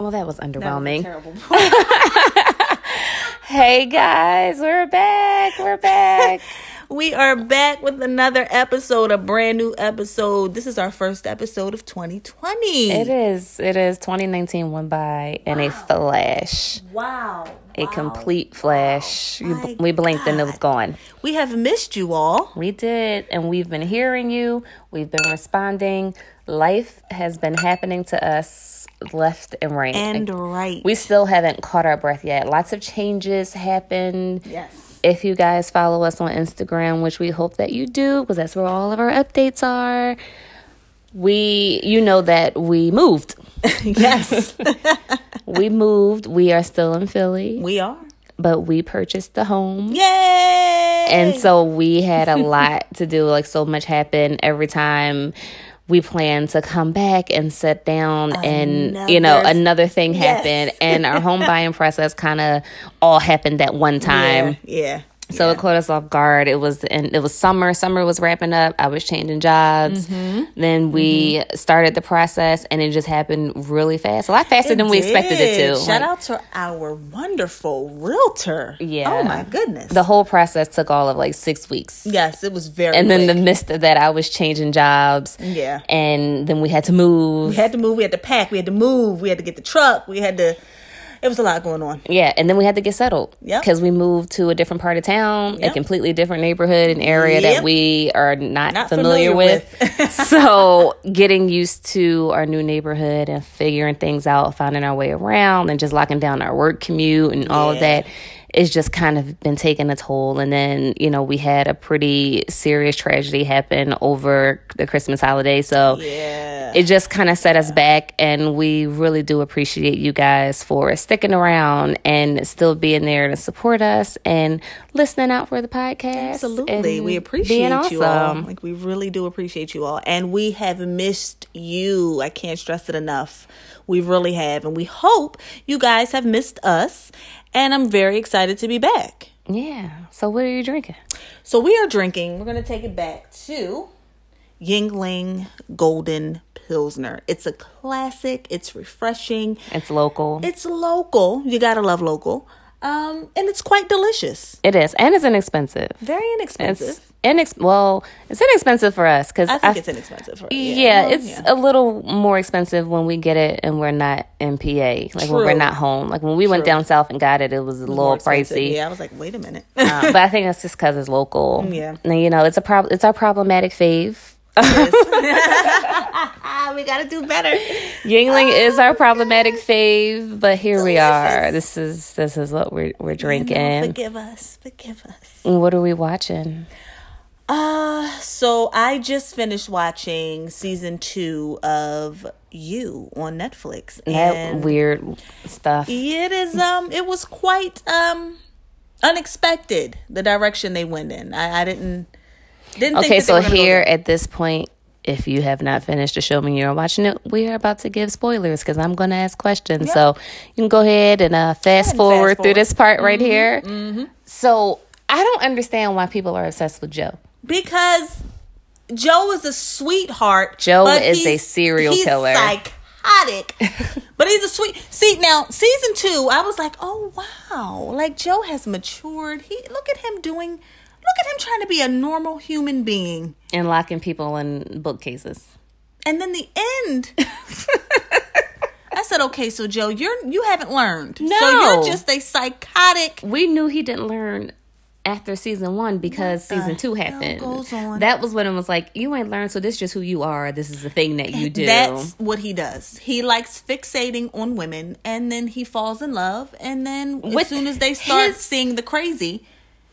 Well, that was underwhelming. That was terrible. hey guys, we're back. We're back. we are back with another episode, a brand new episode. This is our first episode of 2020. it is. It is. 2019 went by in a flash. Wow. A Wow. complete flash. You- we blinked and it was gone. We have missed you all. We did, and we've been hearing you. We've been responding. Life has been happening to us left and right. And right. we still haven't caught our breath yet. Lots of changes happened. yes. If you guys follow us on Instagram, which we hope that you do, because that's where all of our updates are, we, you know that we moved. yes. We moved. We are still in Philly, we are. but we purchased the home. Yay! And so we had a lot to do, like so much happened every time we planned to come back and sit down and you know Another- another thing Yes. happened and our home buying process kind of all happened at one time Yeah. yeah. So it caught us off guard. It was and it was summer. Summer was wrapping up. I was changing jobs. Mm-hmm. Then we started the process, and it just happened really fast. A lot faster than we expected it to. Shout Like, out to our wonderful realtor. Yeah. Oh my goodness. The whole process took all of like six weeks. yes, it was very. And then the midst of that, I was changing jobs. Yeah. And then we had to move. we had to move. We had to pack. We had to move. We had to get the truck. We had to. It was a lot going on. Yeah, and then we had to get settled. Yeah, Because we moved to a different part of town, a completely different neighborhood, and area Yep. that we are not, Not familiar, familiar with. so getting used to our new neighborhood and figuring things out, finding our way around, and just locking down our work commute and all of that. It's just kind of been taking a toll. And then, you know, we had a pretty serious tragedy happen over the Christmas holiday. So Yeah. it just kind of set us back and we really do appreciate you guys for sticking around and still being there to support us and listening out for the podcast Absolutely. We appreciate being you all. Like we really do appreciate you all. And we have missed you. I can't stress it enough. We really have. And we hope you guys have missed us. And I'm very excited to be back. yeah so what are you drinking So we are drinking. We're gonna take it back to Yuengling Golden Pilsner. It's a classic. It's refreshing. it's local It's local. You gotta love local. Um, and it's quite delicious. it is and it's inexpensive Very inexpensive. it's inex- well it's inexpensive for us because I think it's inexpensive. For, us. yeah, well, it's yeah. a little more expensive when we get it and we're not in PA, like when we're not home. Like when we went down south and got it, it was a little More expensive. pricey. Yeah, I was like, wait a minute. Uh, but I think that's just because it's local. Yeah. and you know, it's a prob- It's our problematic fave. we gotta do better. Yuengling is our problematic fave, but here we are. This is this is what we're we're drinking. forgive us. Forgive us. What are we watching? Uh, so I just finished watching season two of You on Netflix. That weird stuff. it is um it was quite um unexpected the direction they went in. I, I didn't didn't think Okay, so here at this point, if you have not finished the show and you're watching it, we are about to give spoilers because I'm going to ask questions. So you can go ahead and uh, fast and forward fast through this part right here. So I don't understand why people are obsessed with Joe. Because Joe is a sweetheart. Joe but is a serial he's killer. Psychotic, but he's a sweet. See now, season two, I was like, oh wow, like Joe has matured. He look at him doing, look at him trying to be a normal human being. And locking people in bookcases. And then the end. I said, okay, so Joe, you're you haven't learned. So No. you're just a psychotic. We knew he didn't learn after season one because season two happened. That was when it was like, you ain't learned, so this is just who you are. This is the thing that you do. That's what he does. He likes fixating on women, and then he falls in love, and then With as soon as they start his- seeing the crazy,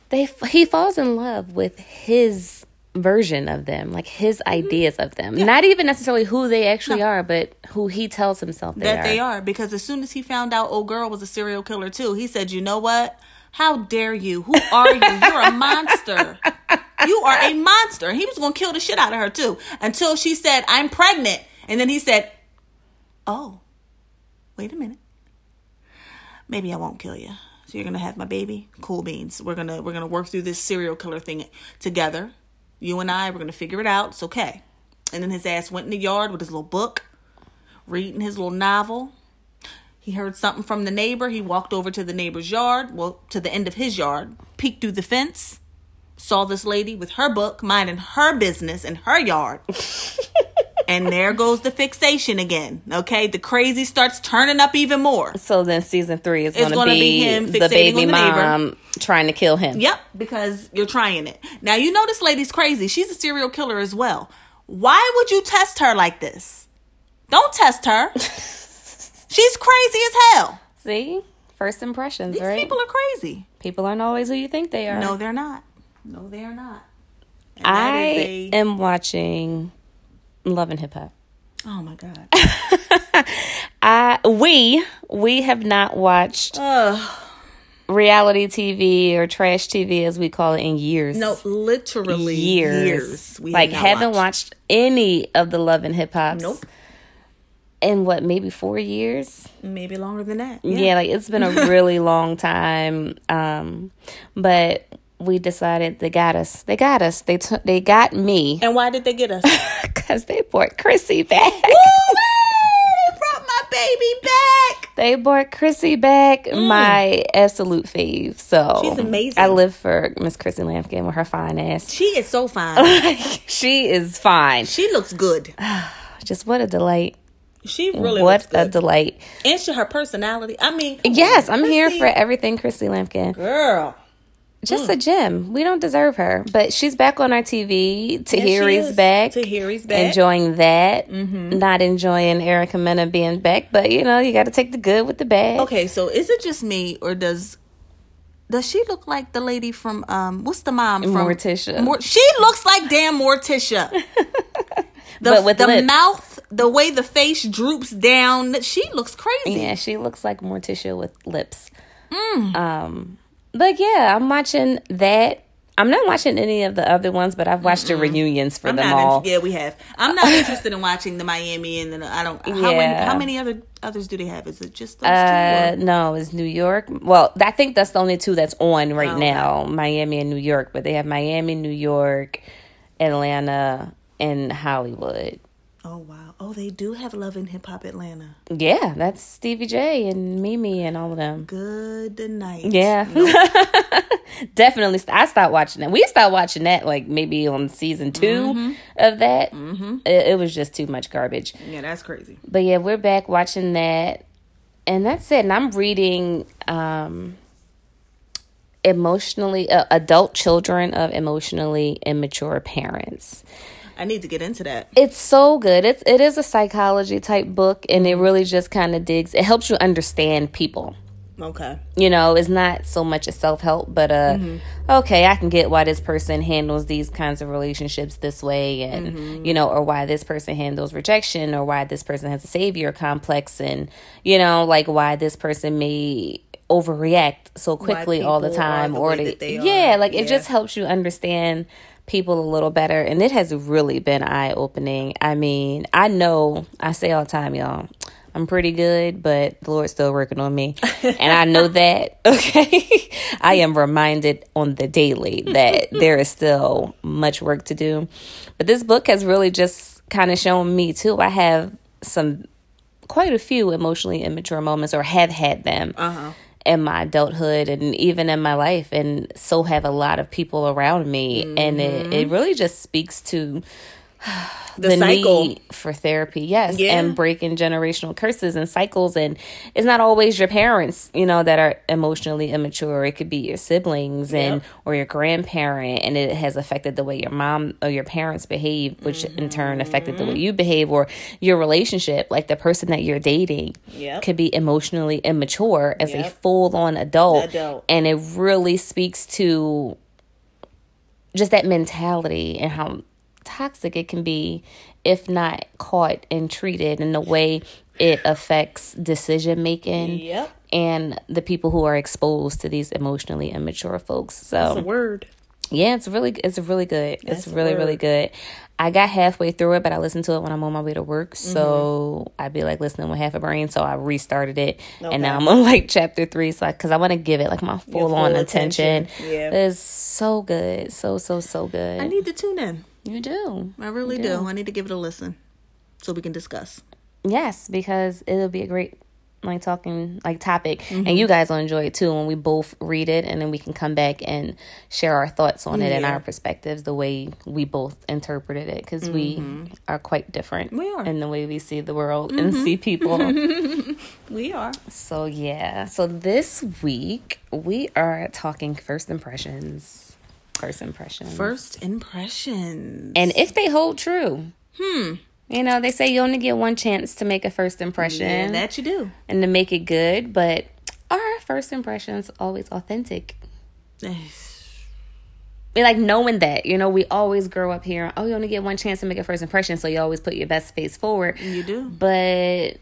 they he falls in love with his version of them, like his Mm-hmm. ideas of them. Not even necessarily who they actually are, but who he tells himself they that are. they are, because as soon as he found out old girl was a serial killer too, he said, "You know what? How dare you? Who are you? You're a monster." You are a monster. He was going to kill the shit out of her too until she said, I'm pregnant. And then he said, Oh, wait a minute. Maybe I won't kill you. So you're to have my baby? Cool beans. We're to we're to work through this serial killer thing together. You and I, we're to figure it out. It's okay. And then his ass went in the yard with his little book, reading his little novel. He heard something from the neighbor. He walked over to the neighbor's yard, well, to the end of his yard, peeked through the fence, saw this lady with her book, minding her business in her yard. and there goes the fixation again. Okay, the crazy starts turning up even more. So then season three is going to be, be him the fixating baby the neighbor. mom trying to kill him. Yep, because you're trying it. Now you know this lady's crazy. She's a serial killer as well. Why would you test her like this? Don't test her. She's crazy as hell. See, first impressions, These right? people are crazy. People aren't always who you think they are. No, they're not. No, they are not. And I am watching Love and Hip Hop. Oh my god. I we we have not watched Ugh. reality TV or trash TV as we call it in years. No, literally years. years. We like have not haven't watched. watched any of the Love and Hip Hops. Nope. In what maybe four years? Maybe longer than that. Yeah, like it's been a really long time. Um, but we decided they got us. They got us. They took. They got me And why did they get us? because they brought Chrissy back. Woo! They brought my baby back. They brought Chrissy back, my absolute fave. So Mm. She's amazing. I live for Miss Chrissy Lampkin with her fine ass. She is so fine. she is fine. she looks good. Just what a delight. She really what a delight. and she, her personality. I mean, Yes, on, I'm here for everything Chrissy Lampkin. girl. Just a gem. We don't deserve her, but she's back on our TV. Tahiry's is. back. Tahiry's back. Enjoying that. Not enjoying Erica Mena being back, but you know, you got to take the good with the bad. Okay, so is it just me or does does she look like the lady from um what's the mom from Morticia. Mor- she looks like damn Morticia. The, But with the lips. mouth, the way the face droops down, she looks crazy. Yeah, she looks like Morticia with lips. Mm. Um, but yeah, I'm watching that. I'm not watching any of the other ones, but I've watched the reunions for I'm them all. In, yeah, we have. I'm not interested in watching the Miami and then I don't. How many? How many other others do they have? Is it just those Uh, two? or- no, it's New York. Well, I think that's the only two that's on right Oh, okay. now, Miami and New York. But they have Miami, New York, Atlanta, and Hollywood. Oh wow! Oh, they do have Love in Hip Hop Atlanta. Yeah, that's Stevie J and Mimi and all of them. Good night. Yeah, definitely. st- I stopped watching that. We stopped watching that like maybe on season 2 Mm-hmm. of that. It, it was just too much garbage. Yeah, that's crazy. But yeah, we're back watching that, and that's it. And I'm reading um, emotionally uh, adult children of emotionally immature parents. I need to get into that. It's so good. It's it is a psychology type book, and it really just kind of digs. It helps you understand people. Okay. You know, it's not so much a self help, but uh, okay, I can get why this person handles these kinds of relationships this way, and you know, or why this person handles rejection, or why this person has a savior complex, and you know, like why this person may overreact so quickly all the time, the or way they, that they yeah, like it just helps you understand people a little better, and it has really been eye opening. I mean, I know I say all the time, y'all. I'm pretty good, but the Lord's still working on me. And I know that, okay? I am reminded on the daily that there is still much work to do. But this book has really just kind of shown me, too. I have some, quite a few emotionally immature moments, or have had them Uh-huh. In my adulthood and even in my life. And so have a lot of people around me. And it, mm-hmm. it really just speaks to The, cycle. need for therapy, yes, Yeah. and breaking generational curses and cycles. And it's not always your parents, you know, that are emotionally immature. It could be your siblings and or your grandparent, and it has affected the way your mom or your parents behave, which in turn affected the way mm-hmm. you behave or your relationship. Like the person that you're dating Yep. could be emotionally immature as a full on adult, Adult. and it really speaks to just that mentality and how toxic it can be if not caught and treated in the way it affects decision making Yep. and the people who are exposed to these emotionally immature folks. That's a So word. yeah, it's really it's really good. That's it's really really good. I got halfway through it, but I listened to it when I'm on my way to work. Mm-hmm. So I'd be like listening with half a brain. So I restarted it, and now I'm on like chapter three. So because I, want to give it like my full on attention. attention. Yeah. it's so good, so so so good. I need to tune in. You do, I really do. I need to give it a listen so we can discuss. yes, because it'll be a great like talking like topic Mm-hmm. and you guys will enjoy it too when we both read it and then we can come back and share our thoughts on it and our perspectives the way we both interpreted it because we are quite different Mm-hmm. We are. Mm-hmm. in the way we see the world and see people We are. so yeah so this week we are talking first impressions first impressions First impressions. and if they hold true hmm you know they say you only get one chance to make a first impression yeah, that you do. and to make it good, but are first impressions always authentic? We like knowing that, you know, we always grow up here. Oh, you only get one chance to make a first impression, so you always put your best face forward. You do. But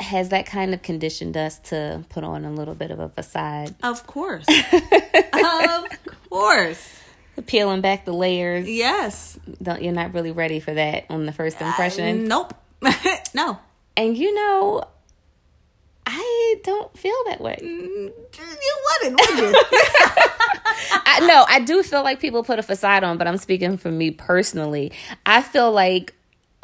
has that kind of conditioned us to put on a little bit of a facade, Of course. of course. peeling back the layers? Yes. Don't, you're not really ready for that on the first impression. Nope. no. and you know, I don't feel that way. Mm, you wouldn't, would you? I, no, I do feel like people put a facade on, but I'm speaking for me personally. I feel like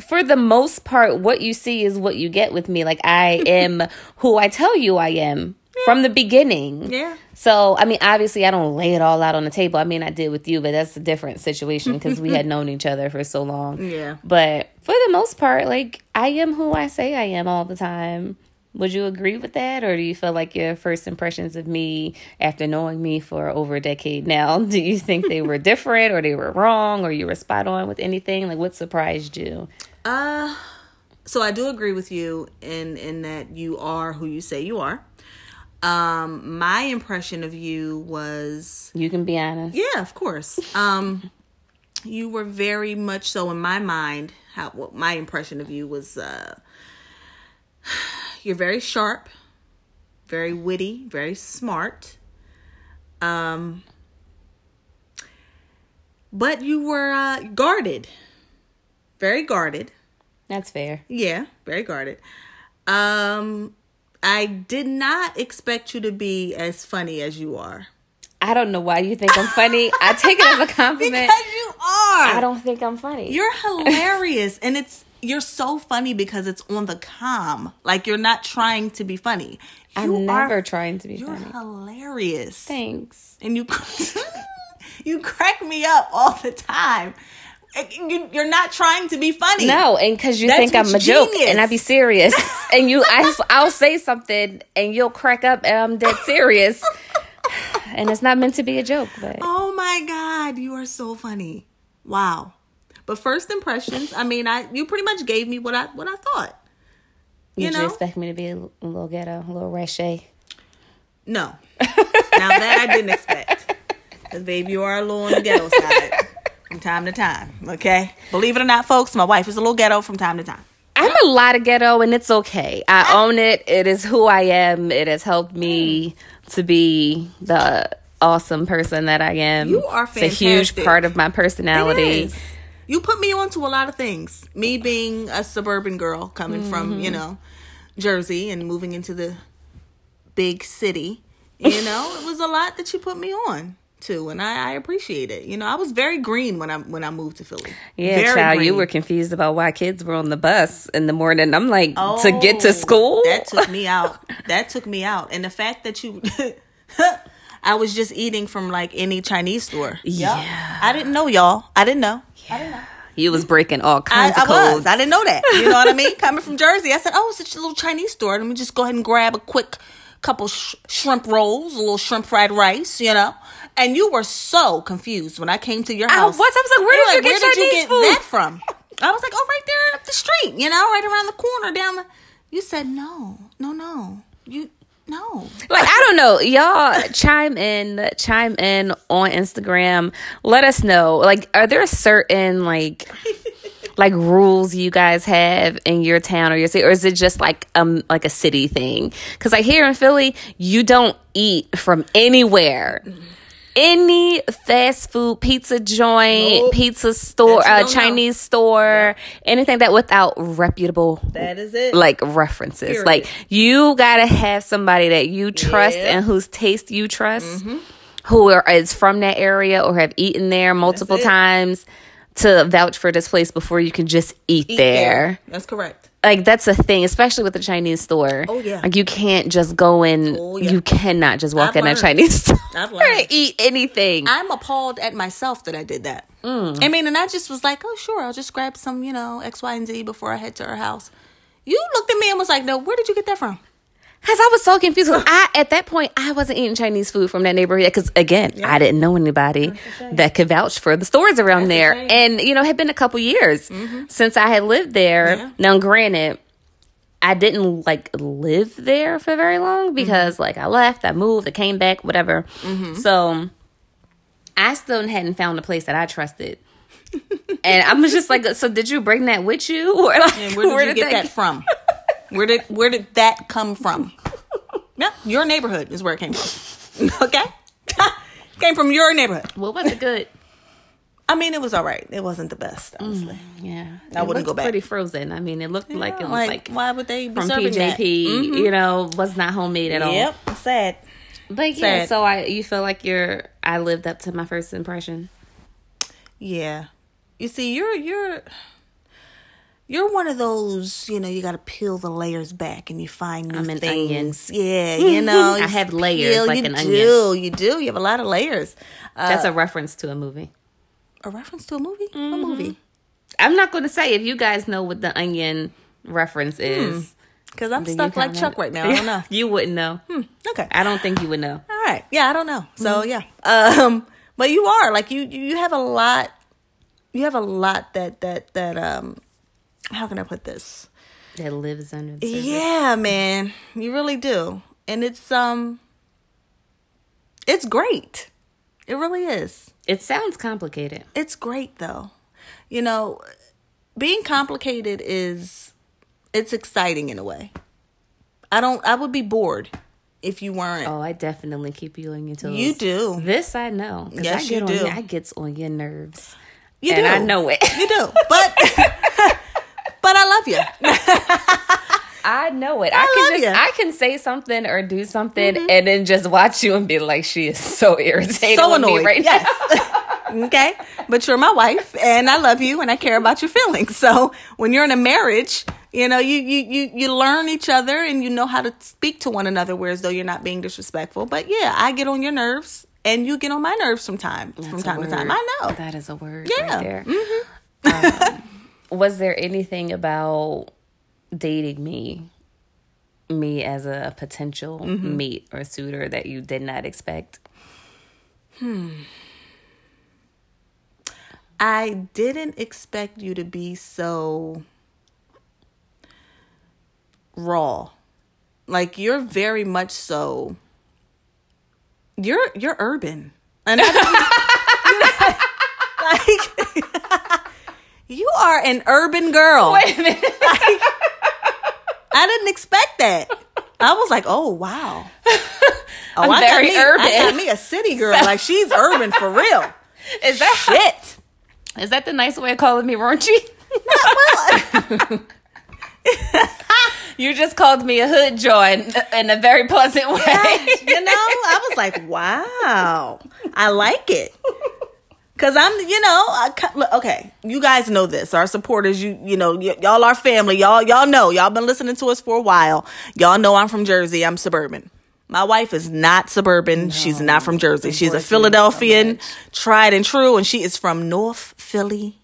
for the most part, what you see is what you get with me. Like I am who I tell you I am from the beginning. Yeah. So, I mean, obviously, I don't lay it all out on the table. I mean, I did with you, but that's a different situation because we had known each other for so long. Yeah. But for the most part, like, I am who I say I am all the time. Would you agree with that? Or do you feel like your first impressions of me after knowing me for over a decade now, do you think they were different or they were wrong or you were spot on with anything? Like, what surprised you? Uh so I do agree with you in in that you are who you say you are. Um my impression of you was You can be honest. yeah, of course. Um you were very much so in my mind how what my impression of you was uh you're very sharp, very witty, very smart. Um but you were uh guarded. Very guarded. That's fair. Yeah, very guarded. Um, I did not expect you to be as funny as you are. I don't know why you think I'm funny. I take it as a compliment. Because you are. I don't think I'm funny. You're hilarious, and it's you're so funny because it's on the calm. Like you're not trying to be funny. You I'm never are, trying to be You're funny. hilarious, Thanks. and you you crack me up all the time. You, you're not trying to be funny. No, and because you That's think I'm a what's joke, genius. and I be serious, and you, I, I'll say something, and you'll crack up, and I'm dead serious, and it's not meant to be a joke, but Oh my god, you are so funny. Wow. But first impressions, I mean, I you pretty much gave me what I what I thought. you, You just know? expect me to be a, little ghetto, a little rache. No. now that I didn't expect. Cuz baby, you are a little on the ghetto side from time to time, okay? Believe it or not, folks, my wife is a little ghetto from time to time. I'm a lot of ghetto, and it's okay. I own it. It is who I am. It has helped me to be the awesome person that I am. You are It's a huge part of my personality. You put me onto a lot of things. Me being a suburban girl coming from, you mm-hmm. know, Jersey and moving into the big city, you know, it was a lot that you put me on to and I, I appreciate it. You know, I was very green when I when I moved to Philly. Yeah, very child, you were confused about why kids were on the bus in the morning. I'm like, to get to Oh, school? That took me out. That took me out. And the fact that you I was just eating from like any Chinese store. Yeah. I didn't know y'all. I didn't know. I didn't know. You was breaking all I, kinds I of codes. was. I didn't know that. You know what I mean? Coming from Jersey, I said, "Oh, it's such a little Chinese store. Let me just go ahead and grab a quick couple sh- shrimp rolls, a little shrimp fried rice, you know." And you were so confused when I came to your I house. was. I was like, where did were you get where did you get food?" that from? I was like, "Oh, right there up the street, you know, right around the corner down the." You said, "No, no, no, you." No. like I don't know, y'all chime in, chime in on Instagram. Let us know. Like, are there certain like like rules you guys have in your town or your city, or is it just like um like a city thing? Because like here in Philly, you don't eat from anywhere. Any fast food pizza joint, Nope. pizza store, uh, don't know. Chinese store, anything that without reputable That is it. like references. Period. Like you gotta have somebody that you trust Yeah. Mm-hmm. and whose taste you trust, who are, is from that area or have eaten there multiple times to vouch for this place before you can just eat, Eat there. That's correct. Like that's a thing, especially with the Chinese store. Oh, yeah. like you can't just go in. Oh, yeah. You cannot just walk I've in learned. a Chinese store and eat anything. I'm appalled at myself that I did that. Mm. I mean, and I just was like, oh, sure, I'll just grab some, you know, X, Y, and Z before I head to her house. You looked at me and was like, no, where did you get that from? Because I was so confused. I at that point I wasn't eating Chinese food from that neighborhood because again I didn't know anybody that could vouch for the stores around there, shame. and you know it had been a couple years mm-hmm. since I had lived there. Yeah. Now, granted, I didn't like live there for very long mm-hmm. because like I left, I moved, I came back, whatever. Mm-hmm. So I still hadn't found a place that I trusted. and I was just like, so did you bring that with you, or like, And where did you get that from? Where did where did that come from? Yeah, your neighborhood is where it came from. Okay, came from your neighborhood. Well, was it good? I mean, it was all right. It wasn't the best, honestly. Yeah, I It wouldn't go back. Pretty frozen. I mean, it looked like it was like, like, why would they be from serving PJP. Mm-hmm. You know, was not homemade at all. Yep, sad. But yeah, Sad. so I you feel like you're I lived up to my first impression. Yeah. You see, you're you're you're one of those, you know, you got to peel the layers back and you find new I'm an onion. things. Yeah, you know, I you have layers peel- like you an do, You do. You have a lot of layers. Uh, That's a reference to a movie. a reference to a movie. Mm-hmm. What movie? I'm not going to say if you guys know what the onion reference is. Because I'm stuck like Chuck right now. I don't know. you wouldn't know. Okay. I don't think you would know. All right. Yeah, I don't know. So Mm-hmm. yeah. Um, but you are like you. You have a lot. You have a lot that that that um. How can I put this? That lives under the surface. Yeah, man, you really do, and it's um, it's great. It really is. It sounds complicated. It's great though. You know, being complicated is it's exciting in a way. I don't. I would be bored if you weren't. Oh, I definitely keep you on your toes. you do. This I know. Yes, I get you on do. your- I gets on your nerves. You and do. I know it. You do. But but I love you. I know it. I, I can just. Mm-hmm. I can say something or do something and then just watch you and be like, she is so irritated. so with me annoyed. right yes. okay. But you're my wife and I love you and I care about your feelings. So when you're in a marriage, you know, you you you, you learn each other and you know how to speak to one another whereas though you're not being disrespectful. But yeah, I get on your nerves and you get on my nerves from time from That's time to time. I know. That is a word Yeah. right there. um, was there anything about dating me, me as a potential Mm-hmm. mate or suitor that you did not expect? Hmm i didn't expect you to be so raw. Like you're very much so you're you're urban. And I don't, like you are an urban girl. Wait a minute. I didn't expect that. I was like, "Oh, wow." Oh, I'm I very got me, urban. I got me a city girl. Like she's urban for real. Is that Shit. is that the nice way of calling me raunchy? you just called me a hood joy in, in a very pleasant way. you know, I was like, wow, I like it. Cause I'm, you know, I, okay. You guys know this. Our supporters, you, you know, y- y'all are family. Y'all, y'all know. Y'all been listening to us for a while. Y'all know I'm from Jersey. I'm suburban. My wife is not suburban. She's not from Jersey. She's a Unfortunately, so Philadelphian, tried and true, and she is from North Philly.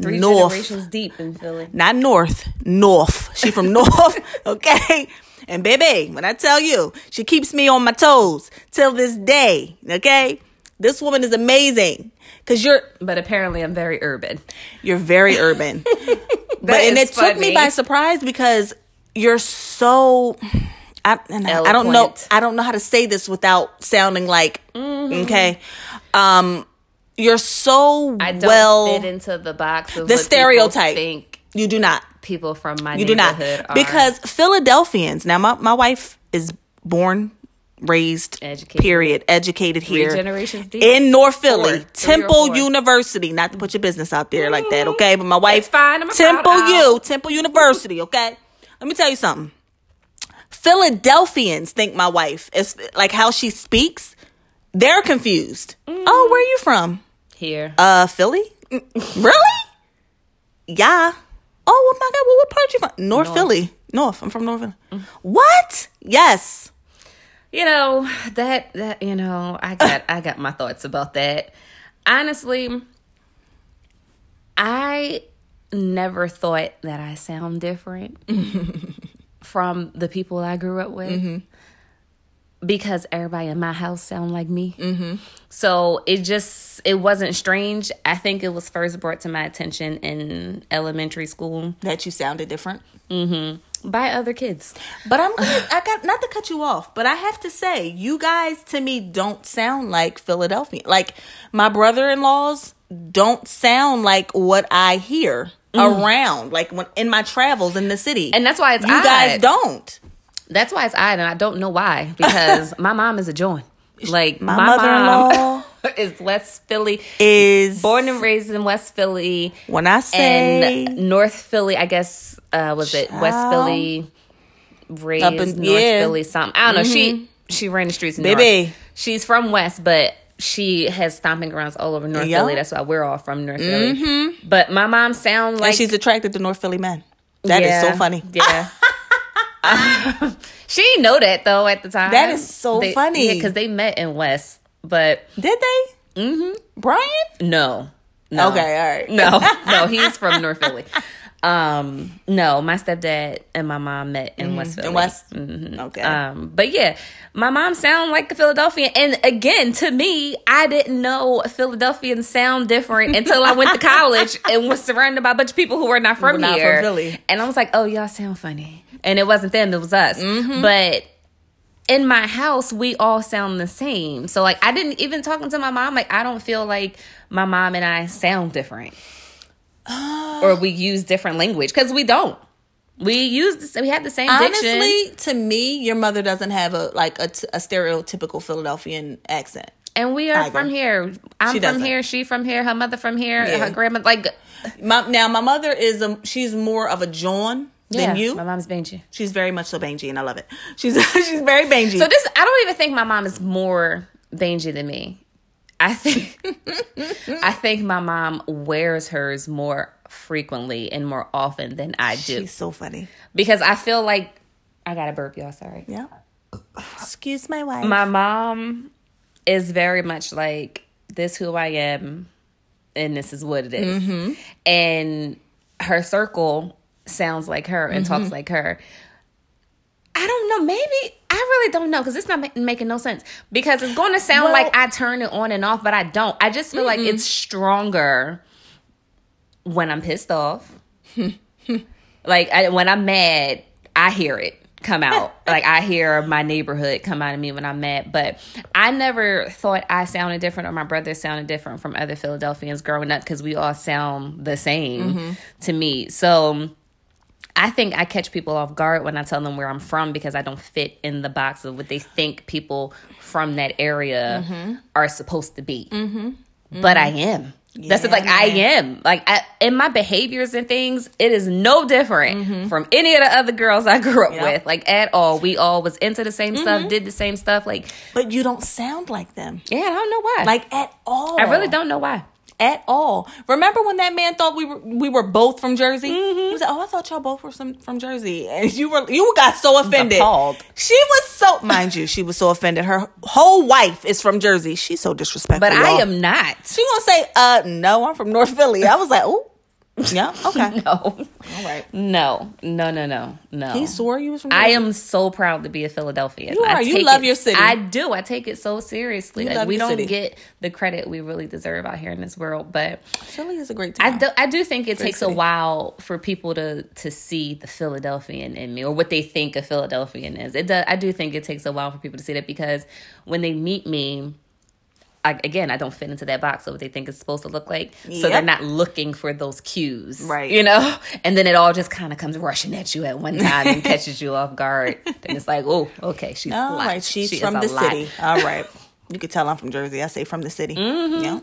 Three North generations deep in Philly. not north, north. She from north, okay? And baby, when I tell you, she keeps me on my toes till this day, okay? This woman is amazing cuz you're But apparently, I'm very urban. you're very urban. but and it took me by surprise because you're so I, I don't know I don't know how to say this without sounding like Mm-hmm. okay. Um you're so I don't well fit into the box of the stereotype. Think you do not. people from my You do not. neighborhood are Because Philadelphians, now my, my wife is born, raised, Educated. period, educated here. In North Philly, Four. Temple. University. Not to put your business out there like that, okay? But my wife, fine. I'm Temple U. Temple University, okay? Let me tell you something. Philadelphians think my wife is like how she speaks. They're confused. Mm. Oh, where are you from? here. Uh, Philly? Mm, Really? Yeah. Oh my God! Well, what part are you from? North, North. Philly. North. I'm from North Philly. What? Yes. You know that that you know I got I got my thoughts about that. Honestly, I never thought that I sound different from the people I grew up with. Because everybody in my house sound like me, mm-hmm. so it just it wasn't strange. I think it was first brought to my attention in elementary school That you sounded different. By other kids. But I'm gonna, I got not to cut you off, but I have to say, you guys to me don't sound like Philadelphia. Like my brother-in-laws don't sound like what I hear mm. around, like when in my travels in the city. And that's why it's you guys don't. That's why it's odd, and I don't know why. Because my mom is a joint. Like My my, mother-in-law mom is West Philly, Is born and raised in West Philly, when I say North Philly. I guess uh, was it West Philly, raised Up in- North yeah. Philly. Something I don't know. She she ran the streets, in Baby. North. She's from West, but. She has stomping grounds all over North Yeah. Philly. That's why we're all from North Philly. But my mom sounds like and she's attracted to North Philly men. That is Yeah, so funny. Yeah. she didn't know that though at the time. That is so They- funny. Yeah, because they met in West, but Did they? Mm-hmm. Brian? no, no. Okay, all right. No, no, he's from North Philly. Um, no, my stepdad and my mom met in West Philly. In West? Mhm. Okay. Um, but yeah, my mom sound like a Philadelphian, and again, to me, I didn't know Philadelphians sound different until I went to college and was surrounded by a bunch of people who were not from Were not from. Philly. And I was like, "Oh, y'all sound funny," and it wasn't them; it was us. Mm-hmm. But in my house, we all sound the same. So like, I didn't even talking to my mom. Like, I don't feel like my mom and I sound different uh, or we use different language because we don't. We use the, we have the same diction. Honestly, to me, your mother doesn't have a like a, t- a stereotypical Philadelphian accent. and we are Either. from here. I'm She from doesn't. here. She from here. Her mother from here. Yeah. Her grandma like My, now, my mother is a she's more of a John yeah, than you. My mom's Benji. She's very much so bangy, and I love it. She's she's very bangy. So this, I don't even think my mom is more Benji than me. I think I think my mom wears hers more frequently and more often than I do she's so funny. because I feel like I got a burp y'all. Sorry. Yeah. Excuse my wife. my mom is very much like this who I am and this is what it is. Mm-hmm. And her circle sounds like her and Mm-hmm. talks like her. I don't know. Maybe I really don't know because it's not ma- making no sense. Because it's going to sound Well- like I turn it on and off, but I don't. I just feel like it's stronger when I'm pissed off. like I, when I'm mad, I hear it come out. like I hear my neighborhood come out of me when I'm mad. But I never thought I sounded different or my brother sounded different from other Philadelphians growing up because we all sound the same to me. So I think I catch people off guard when I tell them where I'm from because I don't fit in the box of what they think people from that area mm-hmm. are supposed to be. Mm-hmm. But I am. That's the- like I am. Like I, in my behaviors and things, it is no different mm-hmm. from any of the other girls I grew up Yep. with. Like at all. We all was into the same stuff, did the same stuff. Like but you don't sound like them, yeah, I don't know why. like at all. I really don't know why. At all. Remember when that man thought we were we were both from Jersey? Mm-hmm. He was like, "Oh, I thought y'all both were some, from Jersey," and you were you got so offended. Appalled. She was so, mind you, she was so offended. Her whole wife is from Jersey. She's so disrespectful. But I y'all. am not. She gonna say, "Uh, no, I'm from North Philly." I was like, "Oh, yeah, okay, No. all right." No. No, no, no. No. He swore you was from. I am so proud to be a Philadelphian. You are. You love it- your city. I do. I take it so seriously. You like we don't city. get the credit we really deserve out here in this world. But Philly is a great town. I do. I do think it takes a while for people to to see the Philadelphian in me or what they think a Philadelphian is. It does. I do think it takes a while for people to see that because when they meet me. I, again, I don't fit into that box of what they think it's supposed to look like. So they're not looking for those cues. Right. You know? And then it all just kind of comes rushing at you at one time and catches you off guard. And it's like, oh, okay, she's All right, she's She from the lot. city. All right, you could tell I'm from Jersey. I say from the city. Mm-hmm. Yeah,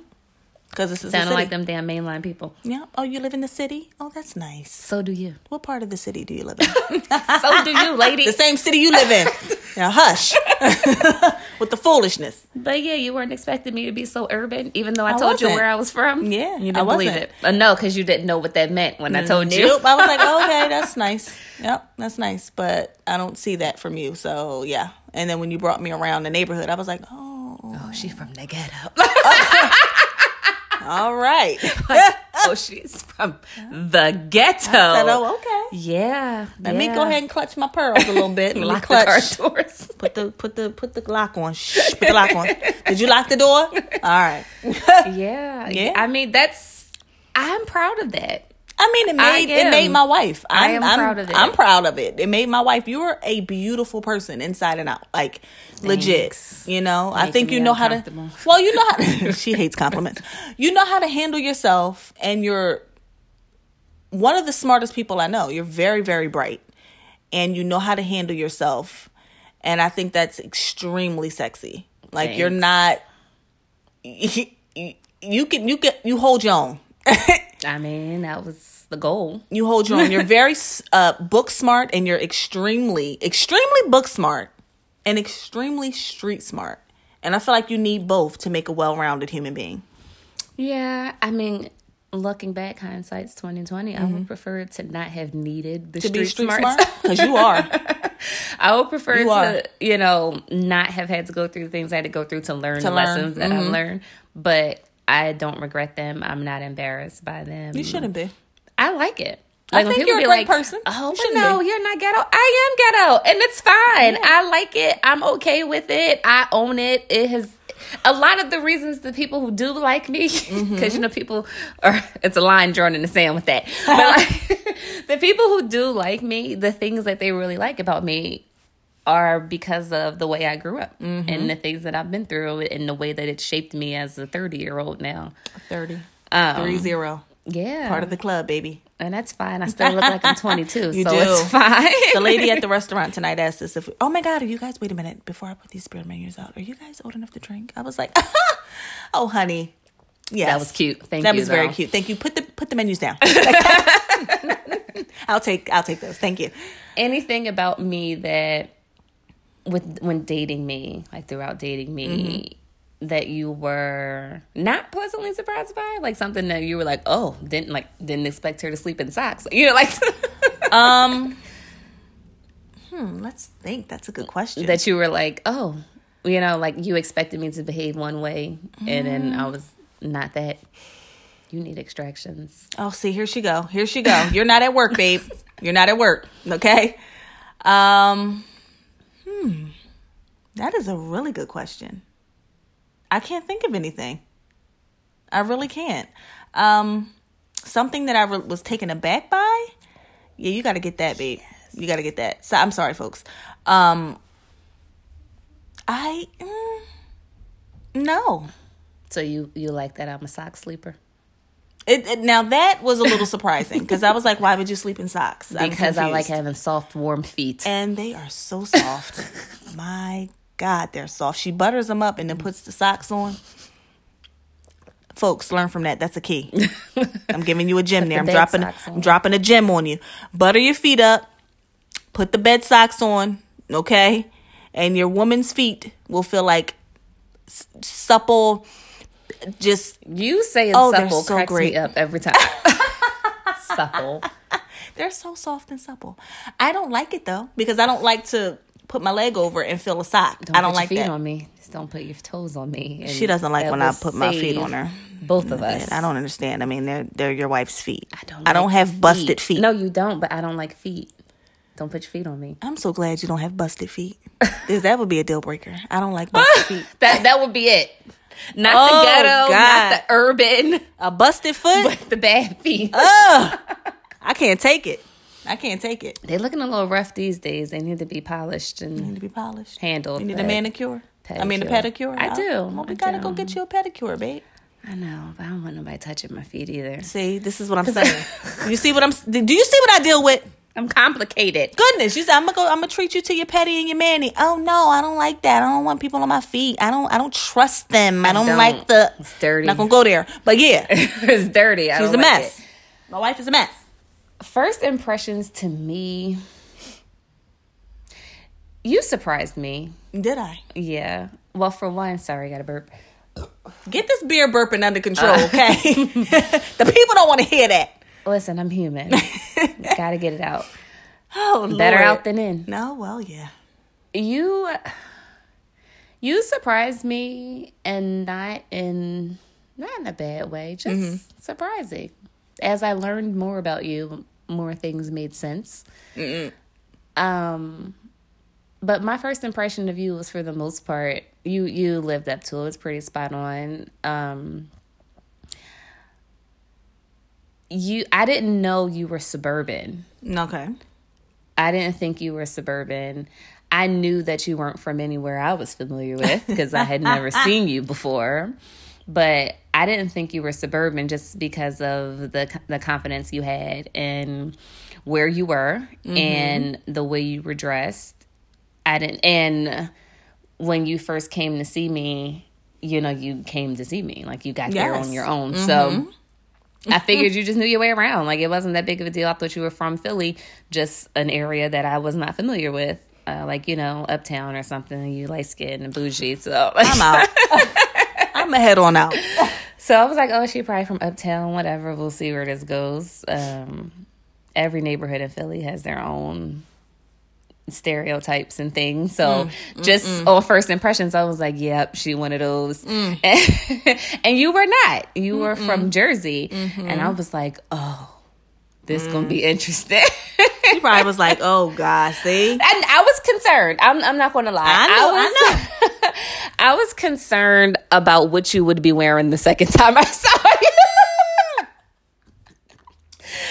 because this is the Sounding like them damn mainline people. Yeah. Oh, you live in the city? Oh, that's nice. So do you. What part of the city do you live in? So do you, lady. the same city you live in. Now, hush. with the foolishness. But yeah, you weren't expecting me to be so urban, even though I, I told you wasn't. where I was from. Yeah, you I didn't believe it. Uh, no, because you didn't know what that meant when I told you. I was like, okay, that's nice. Yep, that's nice. But I don't see that from you. So yeah. And then when you brought me around the neighborhood, I was like, oh, Oh, she's from the ghetto. All right. oh, she's from the ghetto. said, oh, okay. Yeah. Let me go ahead and clutch my pearls a little bit. Let me Lock the car clutch. doors. Put the put the put the lock on. Shh, put the lock on. Did you lock the door? All right. Yeah. Yeah. I mean, that's. I'm proud of that. I mean, it made it made my wife. I I'm, I'm- proud of it. I'm proud of it. It made my wife. You are a beautiful person inside and out. Like legit. You know, I think you know how to. Well, you know how. she hates compliments. You know how to handle yourself, and you're one of the smartest people I know. You're very very bright, and you know how to handle yourself, and I think that's extremely sexy. Like you're not. You, you can you can you hold your own. I mean, that was the goal. You hold your own. You're very uh, book smart, and you're extremely, extremely book smart, and extremely street smart. And I feel like you need both to make a well-rounded human being. Yeah. I mean, looking back, hindsight's 2020. I would prefer to not have needed the Mm-hmm. To be street, street smarts. smart, because you are. I would prefer You to, are. you know, not have had to go through the things I had to go through to learn To the learn. Mm-hmm. lessons that I've learned. But I don't regret them. I'm not embarrassed by them. You shouldn't be. I like it. I think you're a great like, person. Oh, You no, be. you're not ghetto. I am ghetto, and it's fine. I like it. I'm okay with it. I own it. It has a lot of the reasons the people who do like me, because Mm-hmm. you know people are. It's a line drawn in the sand with that. But like, the people who do like me, the things that they really like about me are because of the way I grew up Mm-hmm. and the things that I've been through and the way that it shaped me as a 30 year old now. 30. Um, Three zero. Yeah. Part of the club, baby. and that's fine. I still look like I'm 22, You so do. it's fine. The lady at the restaurant tonight asked us if, oh my God, are you guys, wait a minute, before I put these spirit menus out, are you guys old enough to drink? I was like, oh, honey. Yes. That was cute. Thank that you. That was very cute. Thank you. Put the put the menus down. I'll take I'll take those. Thank you. Anything about me that with when dating me, like throughout dating me, Mm-hmm. that you were not pleasantly surprised by, like something that you were like, oh, didn't like didn't expect her to sleep in socks. You know, like Um Hmm, let's think. That's a good question. that you were like, oh, you know, like you expected me to behave one way, and then I was not that. You need extractions. oh, see, here she go. Here she go. You're not at work, babe. You're not at work. Okay? Um Hmm. That is a really good question. I can't think of anything. I really can't. Um something that I re- was taken aback by? Yeah, you got to get that, babe. You got to get that. So I'm sorry, folks. Um I mm, no. So you you like that I'm a sock sleeper It, it- now that was a little surprising because I was like, "Why would you sleep in socks?" Because I like having soft, warm feet. and they are so soft. My God, they're soft. She butters them up and then puts the socks on. Folks, learn from that. That's a key. I'm giving you a gem there. I'm dropping. I'm dropping a gem on you. Butter your feet up. Put the bed socks on. Okay, and your woman's feet will feel like supple. Just You saying Oh, supple so cracks great. me up every time. supple. They're so soft and supple. I don't like it though because I don't like to put my leg over and feel a sock. Don't I don't like feet that. on me. Just don't put your toes on me. and She doesn't like when I put my feet on her. Both of us. I don't understand. I mean, they're they're your wife's feet. I don't. I don't have busted feet. No, you don't. But I don't like feet. Don't put your feet on me. I'm so glad you don't have busted feet. that would be a deal breaker. I don't like busted feet. That that would be it. Not Oh, the ghetto, God. not the oh, urban, A busted foot? but the bad feet. Ugh. I can't take it. I can't take it. They're looking a little rough these days. They need to be polished Need to be polished. handled. You need a but- manicure. I mean a Pedicure. pedicure. I do. Well, we I gotta do. go get you a pedicure, babe. I know, but I don't want nobody touching my feet either. See, this is what I'm saying. you see what I'm? Do you see what I deal with? I'm complicated. Goodness, you said I'm gonna go. I'm gonna treat you to your petty and your manny. Oh no, I don't like that. I don't want people on my feet. I don't. I don't trust them. I don't, don't. like the. It's dirty. Not gonna go there. But yeah, it's dirty. I she's a like mess. it. My wife is a mess. First impressions to me, you surprised me. Did I? Yeah. Well, for one, sorry, I got a burp. Get this beer burping under control, uh. okay? the people don't want to hear that. Listen, I'm human. Gotta get it out. Oh, Better Lord. out than in. No, well, yeah. You you surprised me and not in not in a bad way, just surprising. As I learned more about you, more things made sense. Um but my first impression of you was for the most part you you lived up to it. It was pretty spot on. Um you I didn't know you were suburban. Okay. I didn't think you were suburban. I knew that you weren't from anywhere I was familiar with because I had never seen you before. But I didn't think you were suburban just because of the the confidence you had and where you were mm-hmm. and the way you were dressed. I didn't and when you first came to see me, you know, you came to see me. Like you got there on your own. So mm-hmm. I figured you just knew your way around. Like it wasn't that big of a deal. I thought you were from Philly, just an area that I was not familiar with. Uh, like, you know, uptown or something. You light skinned and bougie. So I'm out. I'm a head on out. So I was like, oh, she probably from uptown, whatever. We'll see where this goes. Um, every neighborhood in Philly has their own stereotypes and things. So mm, just mm, mm. on first impressions, I was like, yep, she one of those. and you were not. You were from Jersey. Mm-hmm. And I was like, oh, this gonna be interesting. She probably was like, "Oh God, see." And I was concerned. I'm, I'm not going to lie. I know, I was, I was concerned about what you would be wearing the second time I saw you.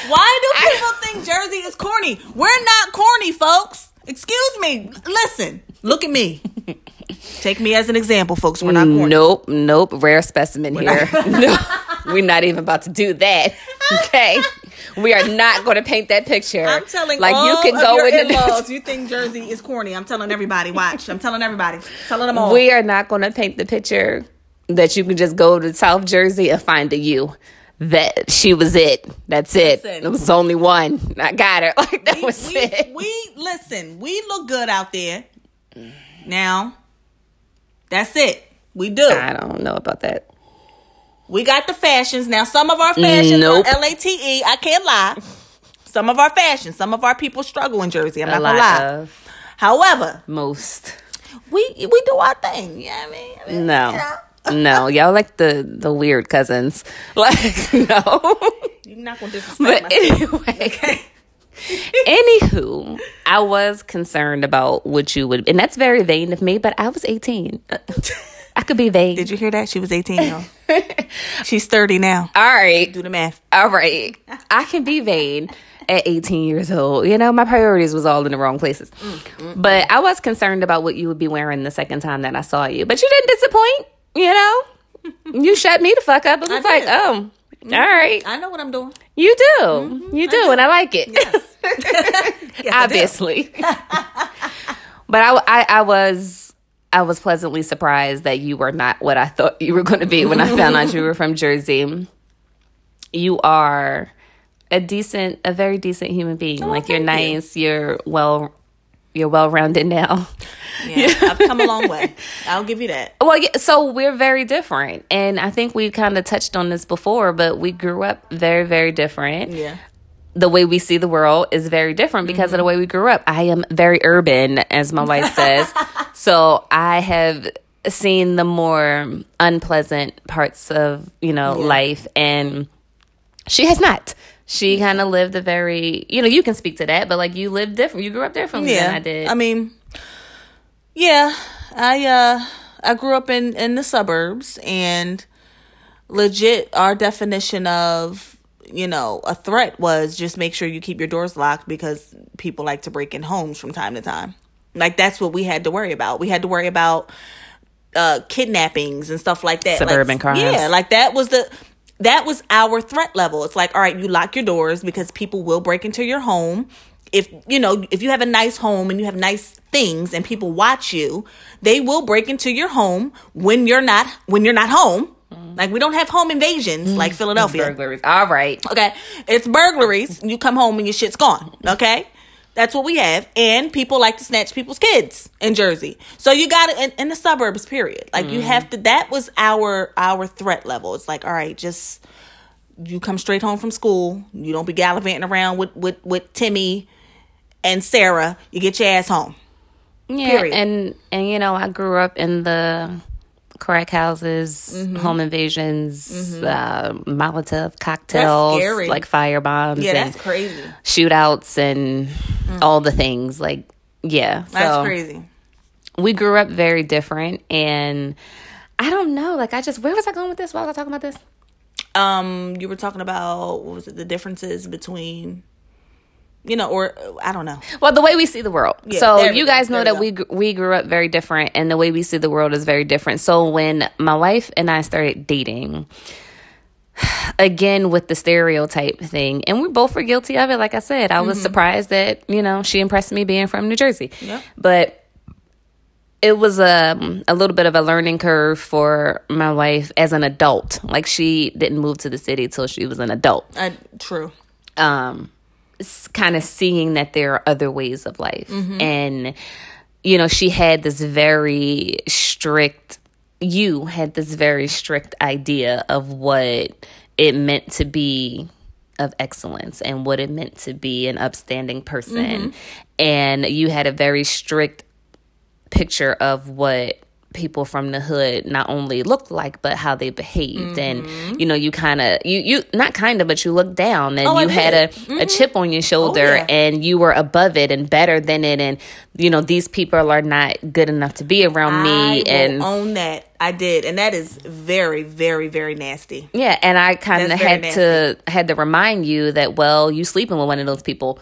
Why do people think Jersey is corny? We're not corny, folks. Excuse me. Listen, look at me. Take me as an example, folks. We're not corny. Nope, nope. Rare specimen here. no, we're not even about to do that. Okay, we are not going to paint that picture. I'm telling like you can go in the. you think Jersey is corny. I'm telling everybody. Watch. I'm telling everybody. Telling them all. We are not going to paint the picture that you can just go to South Jersey and find a you. That she was it. That's it. Listen. It was only one. I got her. Like that we, was we, it. we listen. We look good out there. Now, that's it. We do. I don't know about that. We got the fashions. Now, some of our fashions Nope. are L A T E. I can't lie. Some of our fashions, some of our people struggle in Jersey. I'm A not gonna lie. However, most. we we do our thing. You know what I mean? I mean, No. you know. No, y'all like the the weird cousins. Like no. You're not gonna disrespect But myself. anyway. Anywho, I was concerned about what you would and that's very vain of me, but I was 18. I could be vain. Did you hear that? She was 18, y'all. She's 30 now. All right. Do the math. All right. I can be vain at 18 years old. You know, my priorities was all in the wrong places. Mm, mm, but mm. I was concerned about what you would be wearing the second time that I saw you. But you didn't disappoint, you know? You shut me the fuck up. It was I like, oh, mm-hmm. all right. I know what I'm doing. You do. Mm-hmm. You do, and I like it. Yes, I do. Obviously. but I, I, I was I was pleasantly surprised that you were not what I thought you were going to be when I found out you were from Jersey. You are a decent, a very decent human being. Oh, like you're Oh, you. nice. You're well. You're well rounded now. Yeah, I've come a long way. I'll give you that. Well, yeah, so we're very different, and I think we kind of touched on this before, but we grew up very, very different. Yeah. the way we see the world is very different because of the mm-hmm. way we grew up. I am very urban, as my wife says. so I have seen the more unpleasant parts of, you know, Yeah. life and she has not. She kind of lived a very, you know, you can speak to that, but like you lived different. You grew up differently Yeah. than I did. I mean, yeah, I uh I grew up in in the suburbs and legit our definition of you know a threat was just make sure you keep your doors locked because people like to break in homes from time to time. Like that's what we had to worry about. We had to worry about uh kidnappings and stuff like that. Suburban like, crimes. Yeah, like that was the that was our threat level. It's like, all right, you lock your doors because people will break into your home. If you know, if you have a nice home and you have nice things and people watch you, they will break into your home when you're not when you're not home. Mm-hmm. Like we don't have home invasions mm-hmm. like Philadelphia. Burglaries. All right. Okay, it's burglaries. You come home and your shit's gone. Okay, That's what we have. And people like to snatch people's kids in Jersey. So you got it in, in the suburbs, period. Like you mm-hmm. have to that was our our threat level. It's like, all right, just you come straight home from school. You don't be gallivanting around with with, with Timmy and Sarah. You get your ass home. Yeah, Period. and and you know, I grew up in the crack houses, Mm-hmm. home invasions, uh, Molotov cocktails, like fire bombs, Yeah, and that's crazy. shootouts, and all the things. Like, yeah, That's so crazy. we grew up very different, and I don't know. Like, I just where was I going with this? Why was I talking about this? Um, you were talking about what was it? The differences between, you know, or I don't know. Well, the way we see the world. Yeah, so you go, guys know there that we we grew up very different, and the way we see the world is very different. So when my wife and I started dating, again with the stereotype thing, and we both were guilty of it. Like I said, I was surprised that you know she impressed me being from New Jersey, Yeah. but. It was a a little bit of a learning curve for my wife as an adult. Like she didn't move to the city till she was an adult Uh, true. um kind of seeing that there are other ways of life. Mm-hmm. And you know she had this very strict you had this very strict idea of what it meant to be of excellence and what it meant to be an upstanding person. Mm-hmm. And you had a very strict picture of what people from the hood not only looked like but how they behaved and mm-hmm. you know you kind of you you not kind of but you looked down and Oh, you had a, did. a mm-hmm. chip on your oh, shoulder Oh, yeah. and you were above it and better than it and you know these people are not good enough to be around I me and own that. I did, and that is very, very, very nasty. yeah and i kind of had to had to remind you that well you sleeping with one of those people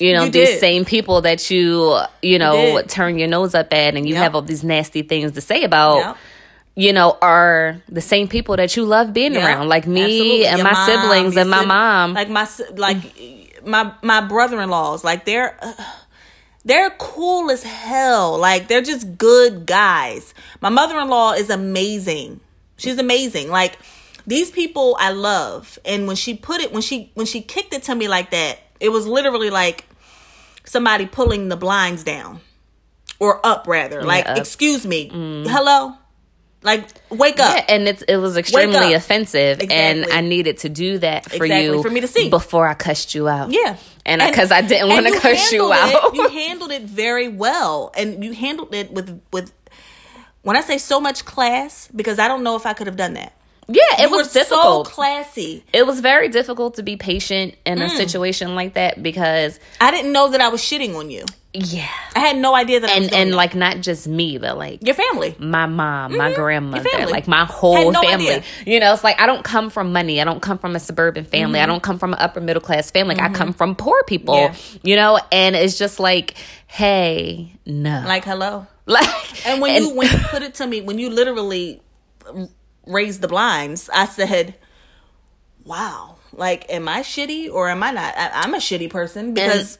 you know You these did. same people that you you know did. turn your nose up at and you Yep. have all these nasty things to say about Yep. you know are the same people that you love being Yeah, around like me absolutely. and Your my mom, siblings and my sib- mom like my like my my brother-in-laws like they're uh, they're cool as hell like they're just good guys my mother-in-law is amazing she's amazing like these people i love and when she put it when she when she kicked it to me like that it was literally like somebody pulling the blinds down or up rather like up. excuse me mm. hello like wake up Yeah, and it's it was extremely offensive, and I needed to do that for Exactly, you for me to see. before I cussed you out. Yeah. and because I, didn't want to cuss you handled it- out. you handled it very well, and you handled it with with. When I say so much class, because I don't know if I could have done that. Yeah, it You was were so difficult. classy. it was very difficult to be patient in Mm. a situation like that because I didn't know that I was shitting on you. yeah, I had no idea that I was and and like not just me, but like your family. my mom, my mm-hmm. grandmother, like my whole no family. idea. You know, it's like I don't come from money. I don't come from a suburban family. I mm-hmm. don't come from an upper middle class family. Like I mm-hmm. come from poor people. Yeah. You know, and it's just like, hey, no, Like hello. like, And when you when you put it to me, when you literally raised the blinds, I said, "Wow, like, am I shitty or am I not? I, I'm a shitty person because."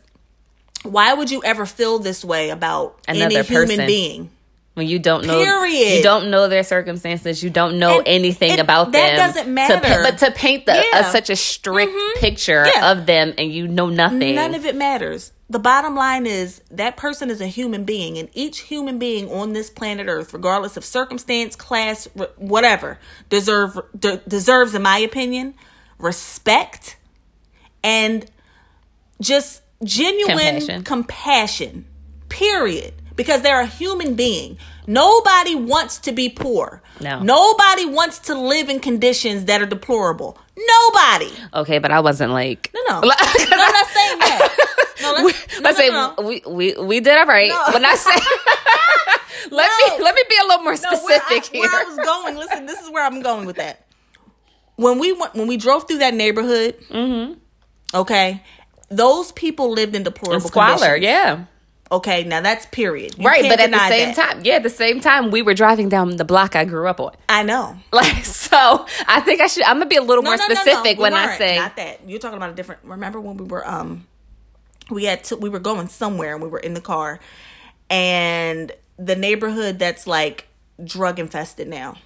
why would you ever feel this way about Another any human person. being? when you don't know, Period. you don't know their circumstances. You don't know And anything it- about that them. That doesn't To matter. pa- but to paint the, a, such a strict mm-hmm. picture Yeah. of them, and you know nothing. None of it matters. The bottom line is that person is a human being, and each human being on this planet Earth, regardless of circumstance, class, whatever, deserve de- deserves, in my opinion, respect and just genuine Compassion. compassion. Period. Because they're a human being. Nobody wants to be poor. No. Nobody wants to live in conditions that are deplorable. Nobody. okay, but I wasn't like No, no. no, I'm not saying that. No, let's, no, Let's no, say we we we did all right. When I say let me let me be a little more No, where I, specific where I was going, listen, this is where I'm going with that. When we went, when we drove through that neighborhood, Mm-hmm. okay, those people lived in deplorable Squalor, conditions. yeah. Okay, now that's period. You Right, but at the same that. time, yeah, at the same time, we were driving down the block I grew up on. I know. Like, so I think I should. I'm gonna be a little No, more no, no, no. specific We when I say not that. You're talking about a different. Remember when we were um, we had to, we were going somewhere and we were in the car, and the neighborhood that's like drug infested now.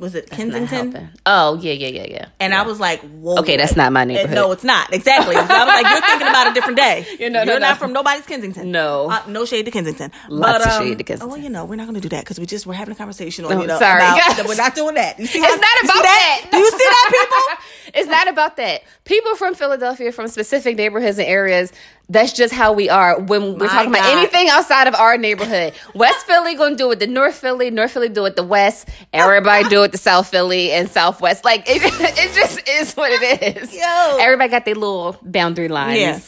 Was it Kensington? Oh yeah, yeah, yeah, yeah. And I was like, whoa. Okay, that's not my neighborhood. No, it's not. Exactly. So I was like, you're thinking about a different day. You know, you're no, not no. from nobody's Kensington. No. Uh, no shade to Kensington. Lots But, of um, shade to Kensington. Oh, well, you know, we're not going to do that because we just we're having a conversation on Oh, you know. sorry, about- we're not doing that. You see It's how, not about that. Do you see that, people? it's not about that. People from Philadelphia, from specific neighborhoods and areas, that's just how we are when we're My talking about anything outside of our neighborhood. West Philly gonna do it the North Philly, North Philly do it the West, everybody do it the South Philly and Southwest. Like it, it just is what it is. Yo. Everybody got their little boundary lines. Yeah.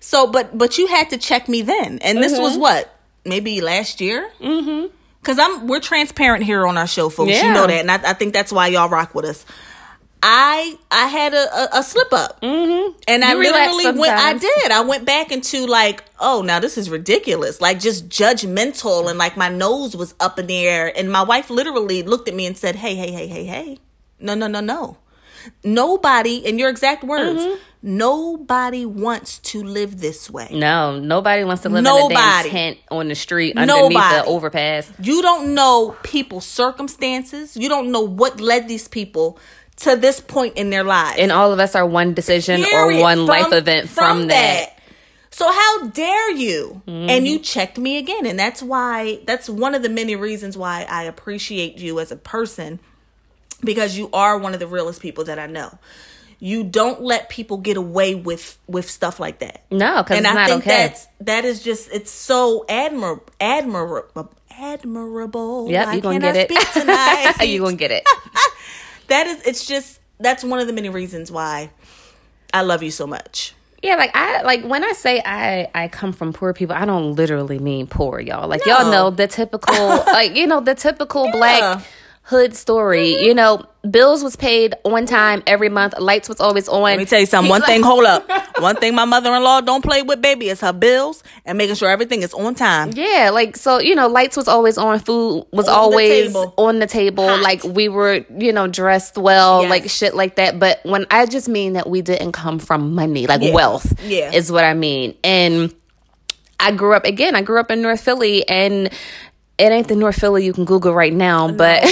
So, but but you had to check me then, and this Mm-hmm. was what maybe last year. Mm-hmm. Because I'm we're transparent here on our show, folks. You know that, and I, I think that's why y'all rock with us. I I had a, a, a slip up, mm-hmm. and I You literally went. I did. I went back into like, oh, now this is ridiculous. Like just judgmental, and like my nose was up in the air, and my wife literally looked at me and said, "Hey, hey, hey, hey, hey, no, no, no, no." Nobody, in your exact words, Mm-hmm. nobody wants to live this way. No, nobody wants to live in a Nobody. damn tent on the street underneath Nobody. the overpass. You don't know people's circumstances. You don't know what led these people to this point in their lives. And all of us are one decision Period. or one From- life event from, that. So how dare you? Mm-hmm. And you checked me again, and that's why that's one of the many reasons why I appreciate you as a person because you are one of the realest people that I know. You don't let people get away with with stuff like that. No, because and it's I not think okay. that's that is just it's so admir admirable admirable. Yep, you gonna get I it. tonight? you gonna get it. that is it's just that's one of the many reasons why I love you so much. Yeah, like I like when I say I I come from poor people, I don't literally mean poor, y'all. Like y'all know the typical like you know the typical Yeah. black hood story. You know, bills was paid on time every month. Lights was always on. Let me tell you something. One thing, hold up. One thing my mother in law don't play with, baby, is her bills and making sure everything is on time. Yeah, like so, you know, lights was always on, food was On always table. on the table. Hot. Like we were, you know, dressed well, Yes. like shit like that. But when I just mean that we didn't come from money, like Yeah. wealth, Yeah. is what I mean. And I grew up again. I grew up in North Philly, and it ain't the North Philly you can Google right now. But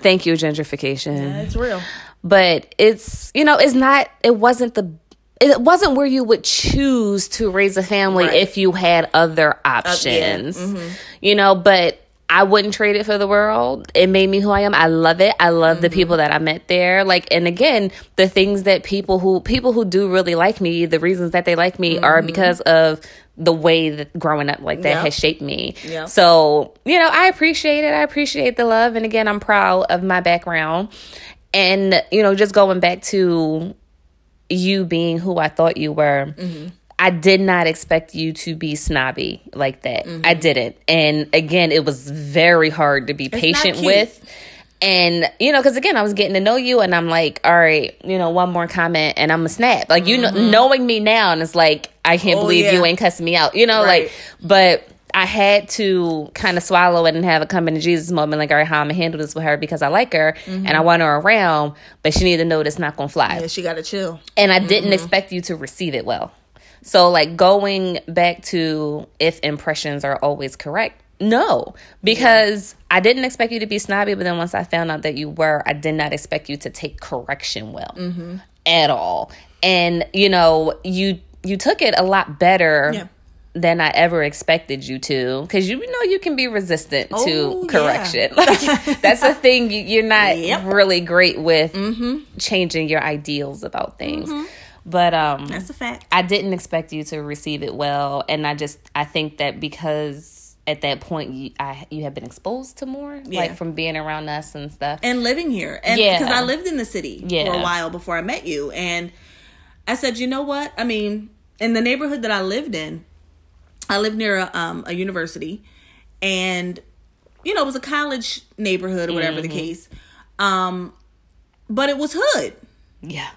thank you, gentrification It's real. but it's you know it's not it wasn't the it wasn't where you would choose to raise a family Right. if you had other uh, options mm-hmm. you know but I wouldn't trade it for the world. It made me who I am. I love it. I love the people mm-hmm. that I met there. Like, and again, the things that people who people who do really like me, the reasons that they like me are mm-hmm. because of the way that growing up like that Yeah. has shaped me. Yeah. So, you know, I appreciate it. I appreciate the love. And again, I'm proud of my background. And, you know, just going back to you being who I thought you were, I did not expect you to be snobby like that. I didn't. And again, it was very hard to be patient with. And, you know, because again, I was getting to know you and I'm like, all right, you know, one more comment and I'm a snap. Like, you know, mm-hmm. knowing me now, and it's like, I can't Oh, believe yeah. you ain't cussing me out, you know, Right. like, but I had to kind of swallow it and have a coming to Jesus moment, like, all right, how I'm gonna handle this with her because I like her mm-hmm. and I want her around, but she need to know that's not gonna fly. Yeah, she got to chill. And I didn't mm-hmm. expect you to receive it well. So, like, going back to if impressions are always correct, no, because I didn't expect you to be snobby, but then once I found out that you were, I did not expect you to take correction well at all. And, you know, you you took it a lot better. Yeah. Than I ever expected you to, because you know you can be resistant Oh, to yeah. correction. Like, that's a thing you, you're not Yep. Mm-hmm. really great with changing your ideals about things. But um, That's a fact. I didn't expect you to receive it well, and I just I think that because at that point you I you have been exposed to more, Yeah. like from being around us and stuff. and living here and Yeah. because i lived in the city for a while before i met you and i said you know what i mean in the neighborhood that i lived in i lived near a, um, a university and you know it was a college neighborhood or whatever Mm-hmm. the case um but it was hood yeah,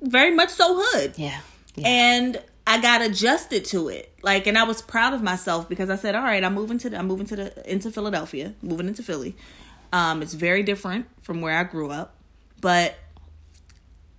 very much so hood yeah, yeah. and I got adjusted to it. Like, and I was proud of myself because I said, "All right, I'm moving to the, I'm moving to the into Philadelphia, moving into Philly. Um, it's very different from where I grew up, but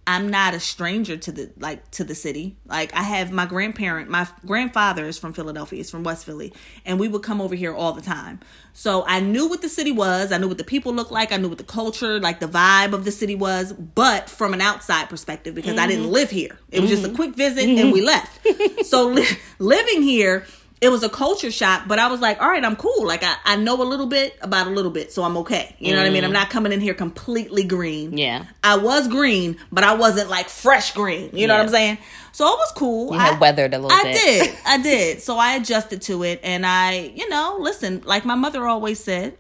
I'm not a stranger to the like to the city. Like I have my grandparent, my grandfather is from Philadelphia, he's from West Philly, and we would come over here all the time. So I knew what the city was, I knew what the people looked like, I knew what the culture, like the vibe of the city was, but from an outside perspective because I didn't mm-hmm. live here. It was just a mm-hmm. quick visit and mm-hmm. we left. so li- living here it was a culture shock, but I was like, all right, I'm cool. Like I, I know a little bit about a little bit, so I'm okay. You know what I mean? I'm mm. not coming in here completely green. Yeah. I was green, but I wasn't like fresh green. You know what I'm saying? So it was cool. You had I, weathered a little bit. I bit. did. I did. So I adjusted to it and I, you know, listen, like my mother always said,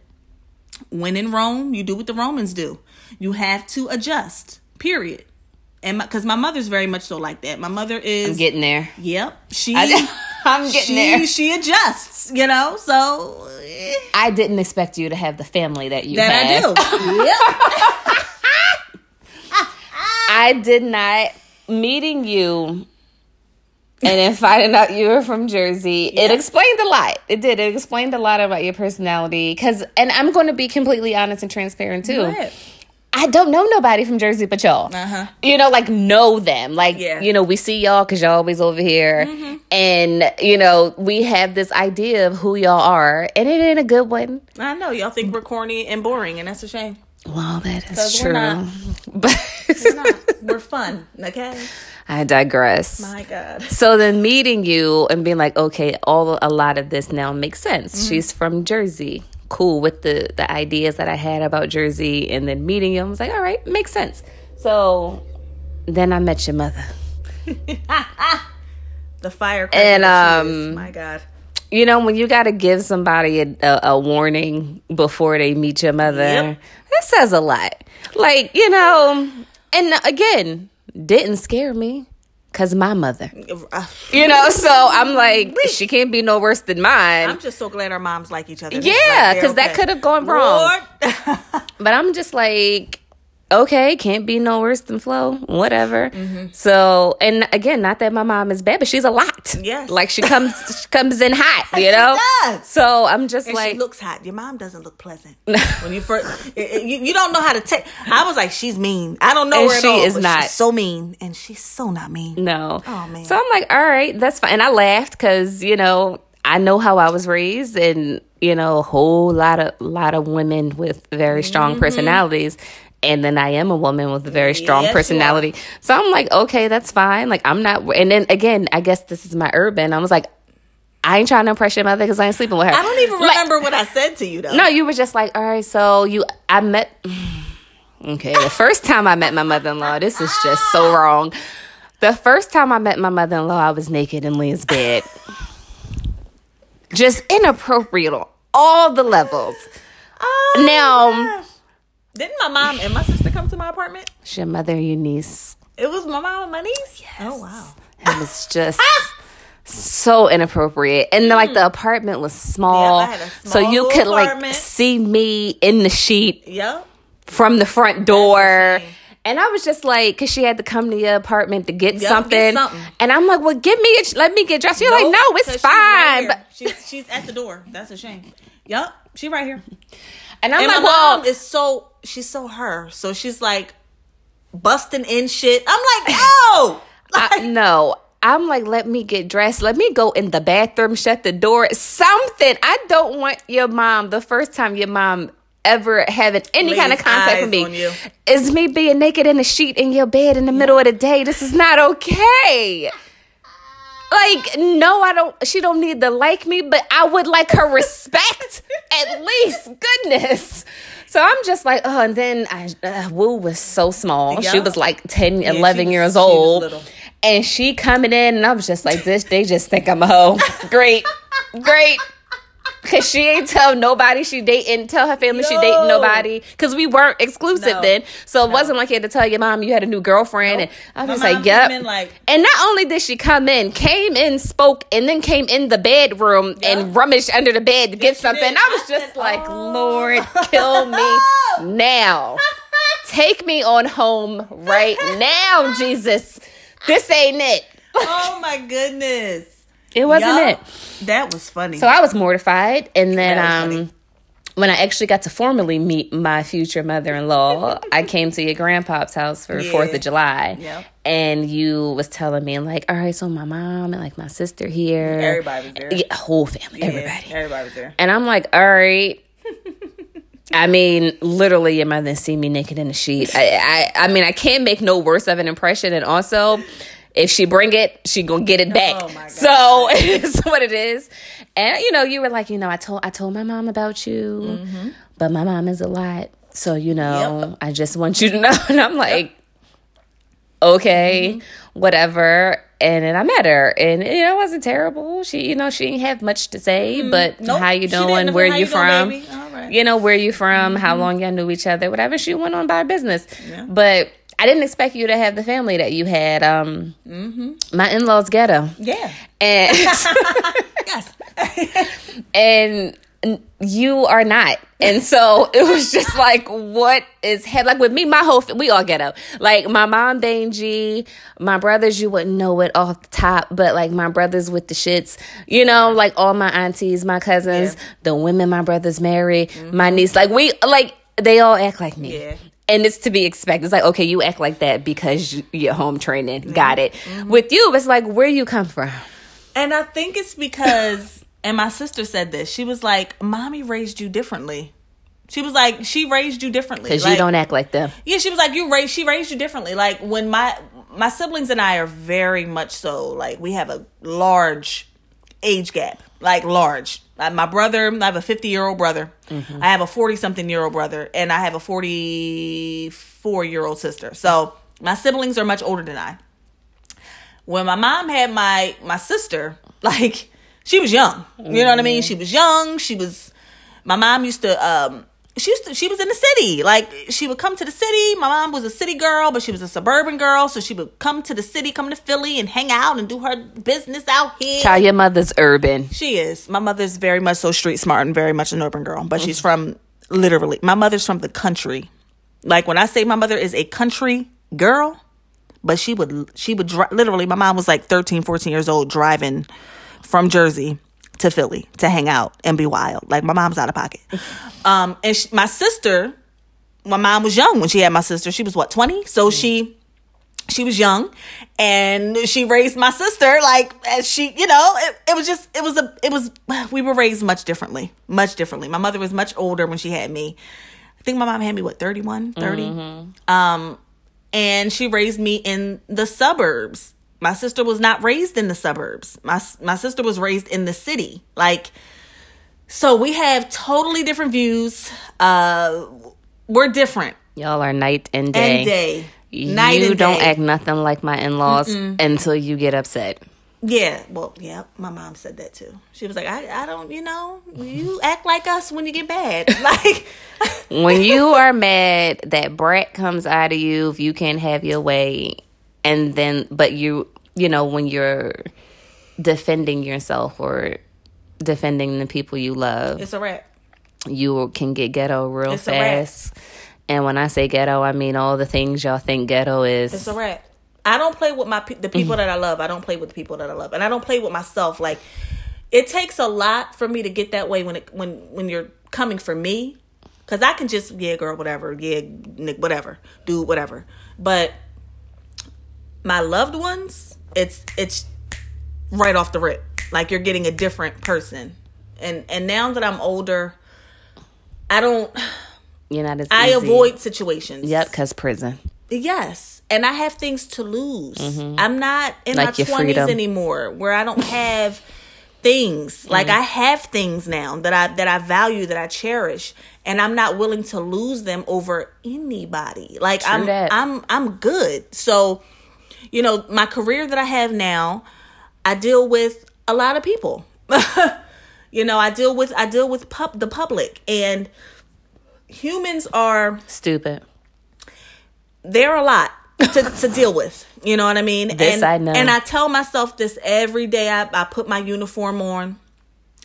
when in Rome, you do what the Romans do. You have to adjust. Period. And because my, mother's very much so like that. My mother is I'm getting there. Yep. She I, I'm getting she, there. She adjusts, you know. So eh, I didn't expect you to have the family that you that have. I do. yep. I did not meeting you and then finding out you were from Jersey. It explained a lot. It did. It explained a lot about your personality. Cause, and I'm going to be completely honest and transparent too. Go ahead. I don't know nobody from Jersey but y'all. Uh-huh. You know, like know them. Like, Yeah. Mm-hmm. you know, we see y'all because y'all always over here. And, you know, we have this idea of who y'all are. And it ain't a good one. I know y'all think we're corny and boring, and that's a shame. Well, that is true. we're not. But We're not. we're fun. Okay. I digress. My God. So then meeting you and being like, okay, all a lot of this now makes sense. Mm-hmm. She's from Jersey. Cool with the the ideas that I had about Jersey and then meeting him. I was like, all right, makes sense. So then I met your mother. The fire. And, um. My God. You know, when you got to give somebody a, a, a warning before they meet your mother, Yep. that says a lot. Like, you know, and again, didn't scare me because my mother. You know, so I'm like, she can't be no worse than mine. I'm just so glad our moms like each other. Yeah, Like, they're 'cause that could have gone wrong. But I'm just like, okay, can't be no worse than Flo, whatever. Mm-hmm. So, and again, not that my mom is bad, but she's a lot. Yes. like she comes, she comes in hot, you know. does. So I'm just And like, she looks hot. Your mom doesn't look pleasant. when you first, it- it- you, you don't know how to take. I was like, she's mean. I don't know And her she all, is not. She's so mean, and she's so not mean. no. Oh, man. So I'm like, all right, that's fine. And I laughed because you know I know how I was raised, and you know a whole lot of lot of women with very strong Mm-hmm. personalities. And then I am a woman with a very strong Yes, personality. So I'm like, okay, that's fine. Like I'm not. And then again, I guess this is my urban. I was like, I ain't trying to impress your mother because I ain't sleeping with her. I don't even Like, remember what I said to you though. no, you were just like, all right, so you, I met, okay, the first time I met my mother in law, this is just so ah. wrong. The first time I met my mother in law, I was naked in Leah's bed. Just inappropriate on all the levels. Oh, Now- gosh. Didn't my mom and my sister come to my apartment? It's your mother, your niece. It was my mom and my niece. Yes. Oh wow. It was just so inappropriate. And like the hmm. apartment was small. Yeah, a so you could like see me in the sheet Yep. from the front door. And I was just like, because she had to come to your apartment to get, Yup, get something. something. And I'm like, well, give me, a, let me get dressed. You're like, no, it's she's right fine. she's she's at the door. That's a shame. Yup. She right here. And I'm and like, my well, mom is so she's so her. So she's like busting in shit. I'm like, oh, I, no. I'm like, let me get dressed. Let me go in the bathroom, shut the door. Something. I don't want your mom, the first time your mom ever having any kind of contact with me is me being naked in a sheet in your bed in the middle of the day. This is not okay. Like, no, I don't. She don't need to like me, but I would like her respect at least. Goodness. So I'm just like, oh, and then I, uh, Woo was so small. She was like 10, Yeah, 11 was- years old. And she coming in, and I was just like, this, they just think I'm a hoe. Great. Great. Cause she ain't tell nobody she dating, tell her family she dating nobody. Cause we weren't exclusive No. then. So it wasn't like you had to tell your mom you had a new girlfriend. Nope. And I was like, yep. like- and not only did she come in, came in, spoke, and then came in the bedroom and rummaged under the bed to get she something. did. I was I just said, like, "Oh." Lord, kill me now. Take me on home right now, Jesus. This ain't it. oh my goodness. It wasn't Yup. it. That was funny. So I was mortified, and then um, when I actually got to formally meet my future mother in law, I came to your grandpa's house for Yeah. Fourth of July. Yep. And you was telling me like, all right, so my mom and like my sister here. Everybody was there. Yeah, whole family, Yeah, everybody. everybody was there. And I'm like, all right. I mean, literally, your mother see me naked in the sheet. I, I, I mean, I can't make no worse of an impression. And also, if she bring it, she gonna get it back. Oh, So it's what it is. And you know, you were like, you know, I told I told my mom about you, Mm-hmm. but my mom is a lot. So you know, I just want you to know. And I'm like, okay, Mm-hmm. whatever. And then I met her, and you know, it wasn't terrible. She, you know, she didn't have much to say, but Mm-hmm. Nope. how you doing? Where you doing, from? baby? All right. You know, where you from? How long y'all knew each other? Whatever. She went on by business, Yeah. but. I didn't expect you to have the family that you had. Um, Mm-hmm. My in laws ghetto, Yeah. and Yes. and you are not. And so it was just like, what is head like with me? My whole we all ghetto. Like my mom, Dangy, my brothers. You wouldn't know it off the top, but like my brothers with the shits. You know, like all my aunties, my cousins, Yeah. the women my brothers marry, my niece. Like we like they all act like me. Yeah. And it's to be expected. It's like, okay, you act like that because you- you're home training. Got it. Mm-hmm. With you, it's like, where you come from? And I think it's because, and my sister said this. She was like, "Mommy raised you differently." She was like, "She raised you differently." Because Like, you don't act like them. Yeah, she was like, "You raised. She raised you differently." Like when my my siblings and I are very much so. Like we have a large age gap. Like large. My brother, I have a fifty year old brother. I have a forty something year old brother, and I have a forty four year old sister. So my siblings are much older than I. When my mom had my my sister, like she was young. You know what I mean? She was young. She was. My mom used to. um she used to, she was in the city. Like she would come to the city. My mom was a city girl, but she was a suburban girl, so she would come to the city, come to Philly, and hang out and do her business out here. Child, your mother's urban. She is. My mother's very much so street smart and very much an urban girl, but she's from literally. My mother's from the country. Like when I say my mother is a country girl, but she would she would dri- literally. My mom was like 13, 14 years old driving from Jersey to Philly to hang out and be wild. Like my mom's out of pocket. Um, and she, my sister, my mom was young when she had my sister. She was what twenty, so she she was young and she raised my sister like as she you know it, it was just it was a it was we were raised much differently much differently. My mother was much older when she had me. I think my mom had me what 31 30 um and she raised me in the suburbs my sister was not raised in the suburbs my my sister was raised in the city like so we have totally different views uh we're different Y'all are night and day. and day You and don't day. act nothing like my in laws until you get upset. Yeah, well, yeah, my mom said that too. She was like, I, I don't, you know, you act like us when you get bad. Like, When you are mad, that brat comes out of you if you can't have your way. And then, but you, you know, when you're defending yourself or defending the people you love, it's a wrap. you can get ghetto real It's fast. And when I say ghetto, I mean all the things y'all think ghetto is. It's a wrap. I don't play with my the people that I love. I don't play with the people that I love, and I don't play with myself. Like, it takes a lot for me to get that way when it when when you're coming for me, because I can just yeah, girl, whatever, yeah, Nick, whatever, dude, whatever. But my loved ones, it's it's right off the rip. Like you're getting a different person, and and now that I'm older, I don't. You're not as I easy. avoid situations. Yep, because prison. Yes. And I have things to lose. I'm not in Mm-hmm. Like my 20s freedom. anymore where I don't have things. Like Mm-hmm. I have things now that I that I value, that I cherish, and I'm not willing to lose them over anybody. Like I'm that. I'm I'm good. So, you know, my career that I have now, I deal with a lot of people. you know, I deal with I deal with pub, the public and humans are Stupid. they're a lot to, to deal with. You know what I mean? This and, I know. And I tell myself this every day. I, I put my uniform on,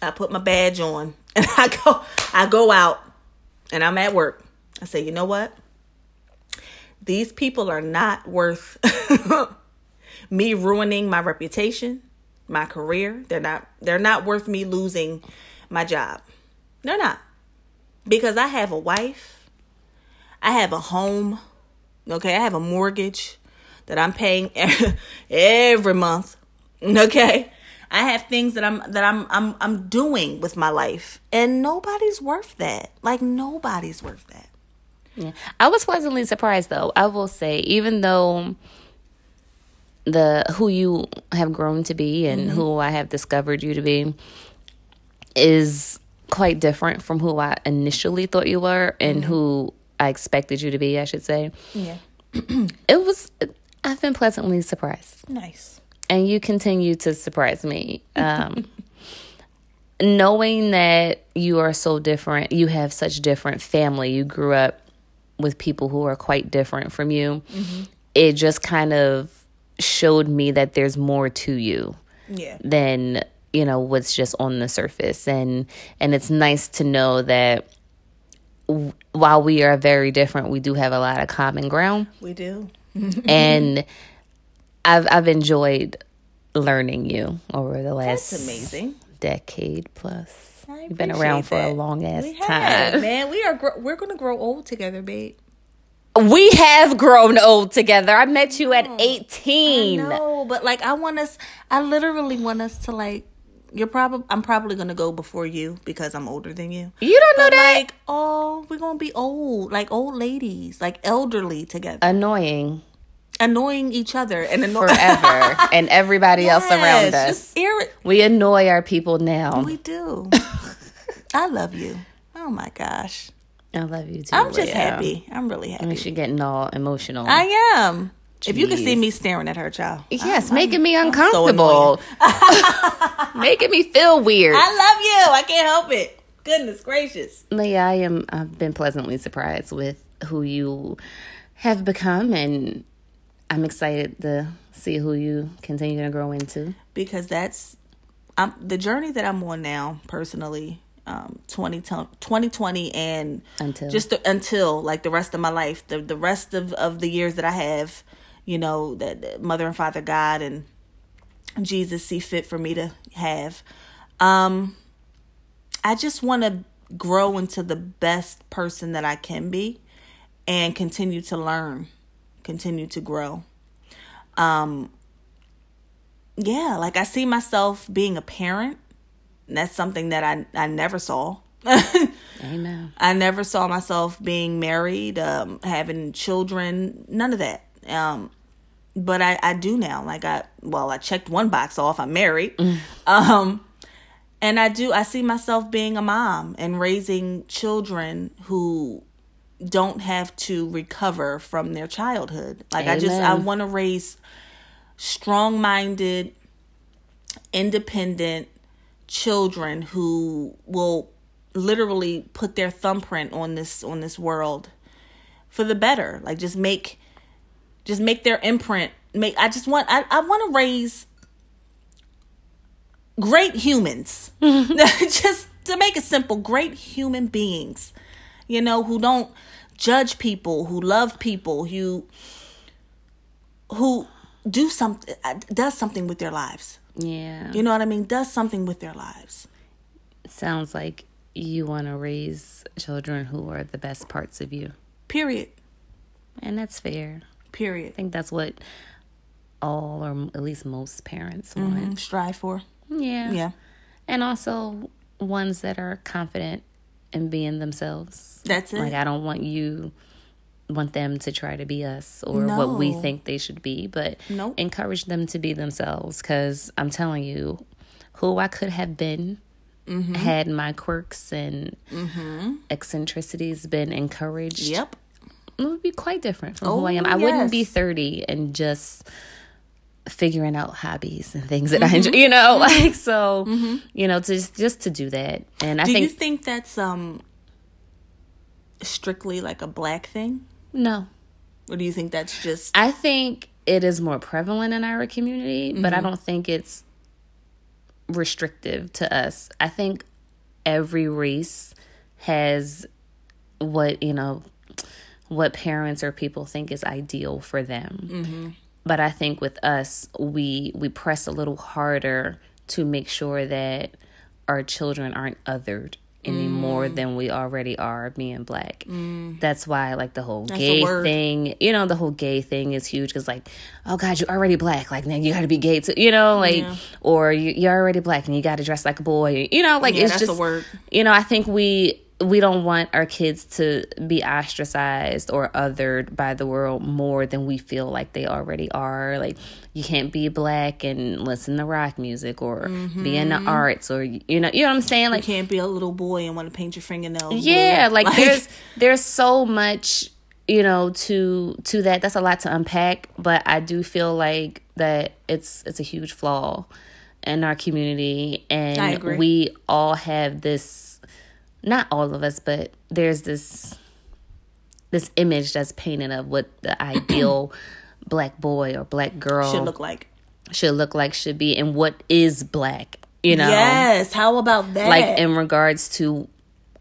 I put my badge on, and I go I go out and I'm at work. I say, you know what? These people are not worth me ruining my reputation, my career. They're not they're not worth me losing my job. They're not. because I have a wife, I have a home, okay, I have a mortgage that I'm paying every month, okay. I have things that I'm that I'm I'm I'm doing with my life, and nobody's worth that. Like nobody's worth that. Yeah. I was pleasantly surprised though. I will say, even though the who you have grown to be and Mm-hmm. who I have discovered you to be is quite different from who I initially thought you were and Mm-hmm. who I expected you to be, I should say. Yeah, It was I've been pleasantly surprised. nice. And you continue to surprise me. Um knowing that you are so different, you have such different family. You grew up with people who are quite different from you. It just kind of showed me that there's more to you Yeah, than you know what's just on the surface and and it's nice to know that w- while we are very different we do have a lot of common ground we do. and i've i've enjoyed learning you over the last That's amazing. decade plus You've been around for a long ass We have, time man. We are gr- we're gonna grow old together, babe. we have grown old together i met you at 18 No, but like I want us. I literally want us to like. You're probably. I'm probably gonna go before you because I'm older than you. you don't know that like, oh, we're gonna be old, like old ladies, like elderly together, annoying annoying each other and annoying forever and everybody else around us Just irri- we annoy our people now we do. I love you. Oh my gosh, I love you too. I'm just Leah. happy. I'm really happy. I mean, she's getting all emotional. I am. If you can see me staring at her, child. yes, making me so uncomfortable, making me feel weird. I love you. I can't help it. Goodness gracious. Leah, I am. I've been pleasantly surprised with who you have become, and I'm excited to see who you continue to grow into. because that's um, the journey that I'm on now personally. Um, 20, 2020 and Until. just the, until like the rest of my life, the the rest of of the years that I have, you know, that that Mother and Father God and Jesus see fit for me to have. Um, I just want to grow into the best person that I can be, and continue to learn, continue to grow. Um, yeah, like I see myself being a parent. And that's something that I I never saw. Amen. I never saw myself being married, um, having children, none of that. Um, but I, I do now. Like I, well, I checked one box off. I'm married. Um, and I do. I see myself being a mom and raising children who don't have to recover from their childhood. Like I just, I want to raise strong-minded, independent children who will literally put their thumbprint on this on this world for the better. Like just make just make their imprint make i just want i, I want to raise great humans. Just to make it simple great human beings you know who don't judge people who love people who who do something does something with their lives. Yeah. you know what i mean? Does something with their lives. Sounds like you want to raise children who are the best parts of you, period. And that's fair. period. I think that's what all, or at least most parents want. Mm, strive for. Yeah. yeah. And also ones that are confident in being themselves. That's it. Like I don't want you want them to try to be us or what we think they should be, but Nope. encourage them to be themselves cuz I'm telling you who I could have been Mm-hmm. had my quirks and eccentricities been encouraged. yep It would be quite different from Oh, who I am. I wouldn't be 30 and just figuring out hobbies and things that I enjoy, you know, like so, you know, just just to do that. And I do think you think that's um strictly like a black thing no. or do you think that's just I think it is more prevalent in our community, but Mm-hmm. I don't think it's restrictive to us. I think every race has what, you know, what parents or people think is ideal for them. But I think with us, we we press a little harder to make sure that our children aren't othered any more Mm. than we already are being black. That's why like the whole a gay thing, you know, the whole gay thing is huge cuz like, oh god, you're already black, like now you got to be gay too, you know, like Yeah. or you, you're already black and you got to dress like a boy. You know, like Yeah, it's that's a just word. you know, I think we we don't want our kids to be ostracized or othered by the world more than we feel like they already are. Like you can't be black and listen to rock music or be in the mm-hmm. arts or you know, you know what I'm saying? Like you can't be a little boy and want to paint your fingernails. yeah, blue. like, there's there's so much you know to to that. That's a lot to unpack, but I do feel like that it's it's a huge flaw in our community, and we all have this. Not all of us, but there's this this image that's painted of what the ideal black boy or black girl should look like. should look like, should be, and what is black. You know, Yes. How about that? like in regards to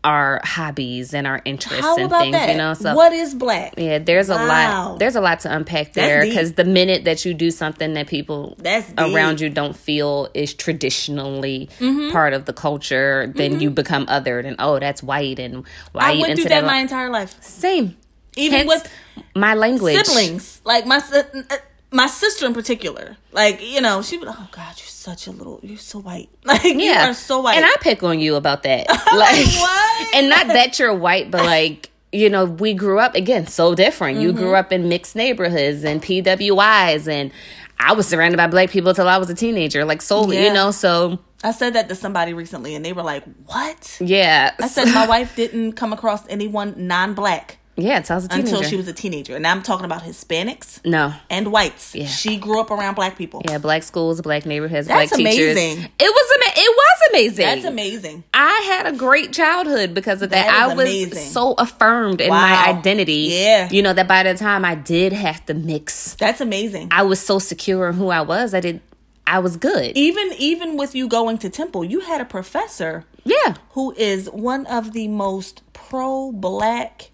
our hobbies and our interests How and about things, that? you know. So what is black? yeah, there's a Wow. lot. There's a lot to unpack there because the minute that you do something that people That's deep. around you don't feel is traditionally Mm-hmm. part of the culture, then you become othered and oh, that's white and why I went through that that? my entire life. Same. Even Hence, with my language. siblings, like my uh, my sister in particular. Like you know, she would. Oh God, you're such a little. You're so white. Like you Yeah, are so white. And I pick on you about that. Like, what? and not that you're white, but like you know, we grew up again so different. You Mm-hmm. grew up in mixed neighborhoods and PWIs, and I was surrounded by black people till I was a teenager. Like so, Yeah. you know, so I said that to somebody recently, and they were like, "What?" yeah. I said my wife didn't come across anyone non-black yeah, till I was a teenager. until she was a teenager, and I'm talking about Hispanics no. and whites. Yeah. She grew up around black people. Yeah, black schools, black neighborhoods, That's black teachers. amazing. It was ama- it was amazing. That's amazing. I had a great childhood because of that. I was amazing. so affirmed in my identity. Yeah. You know, that by the time I did have to mix That's amazing. I was so secure in who I was. I did. I was good. even even with you going to temple, you had a professor Yeah. who is one of the most pro-black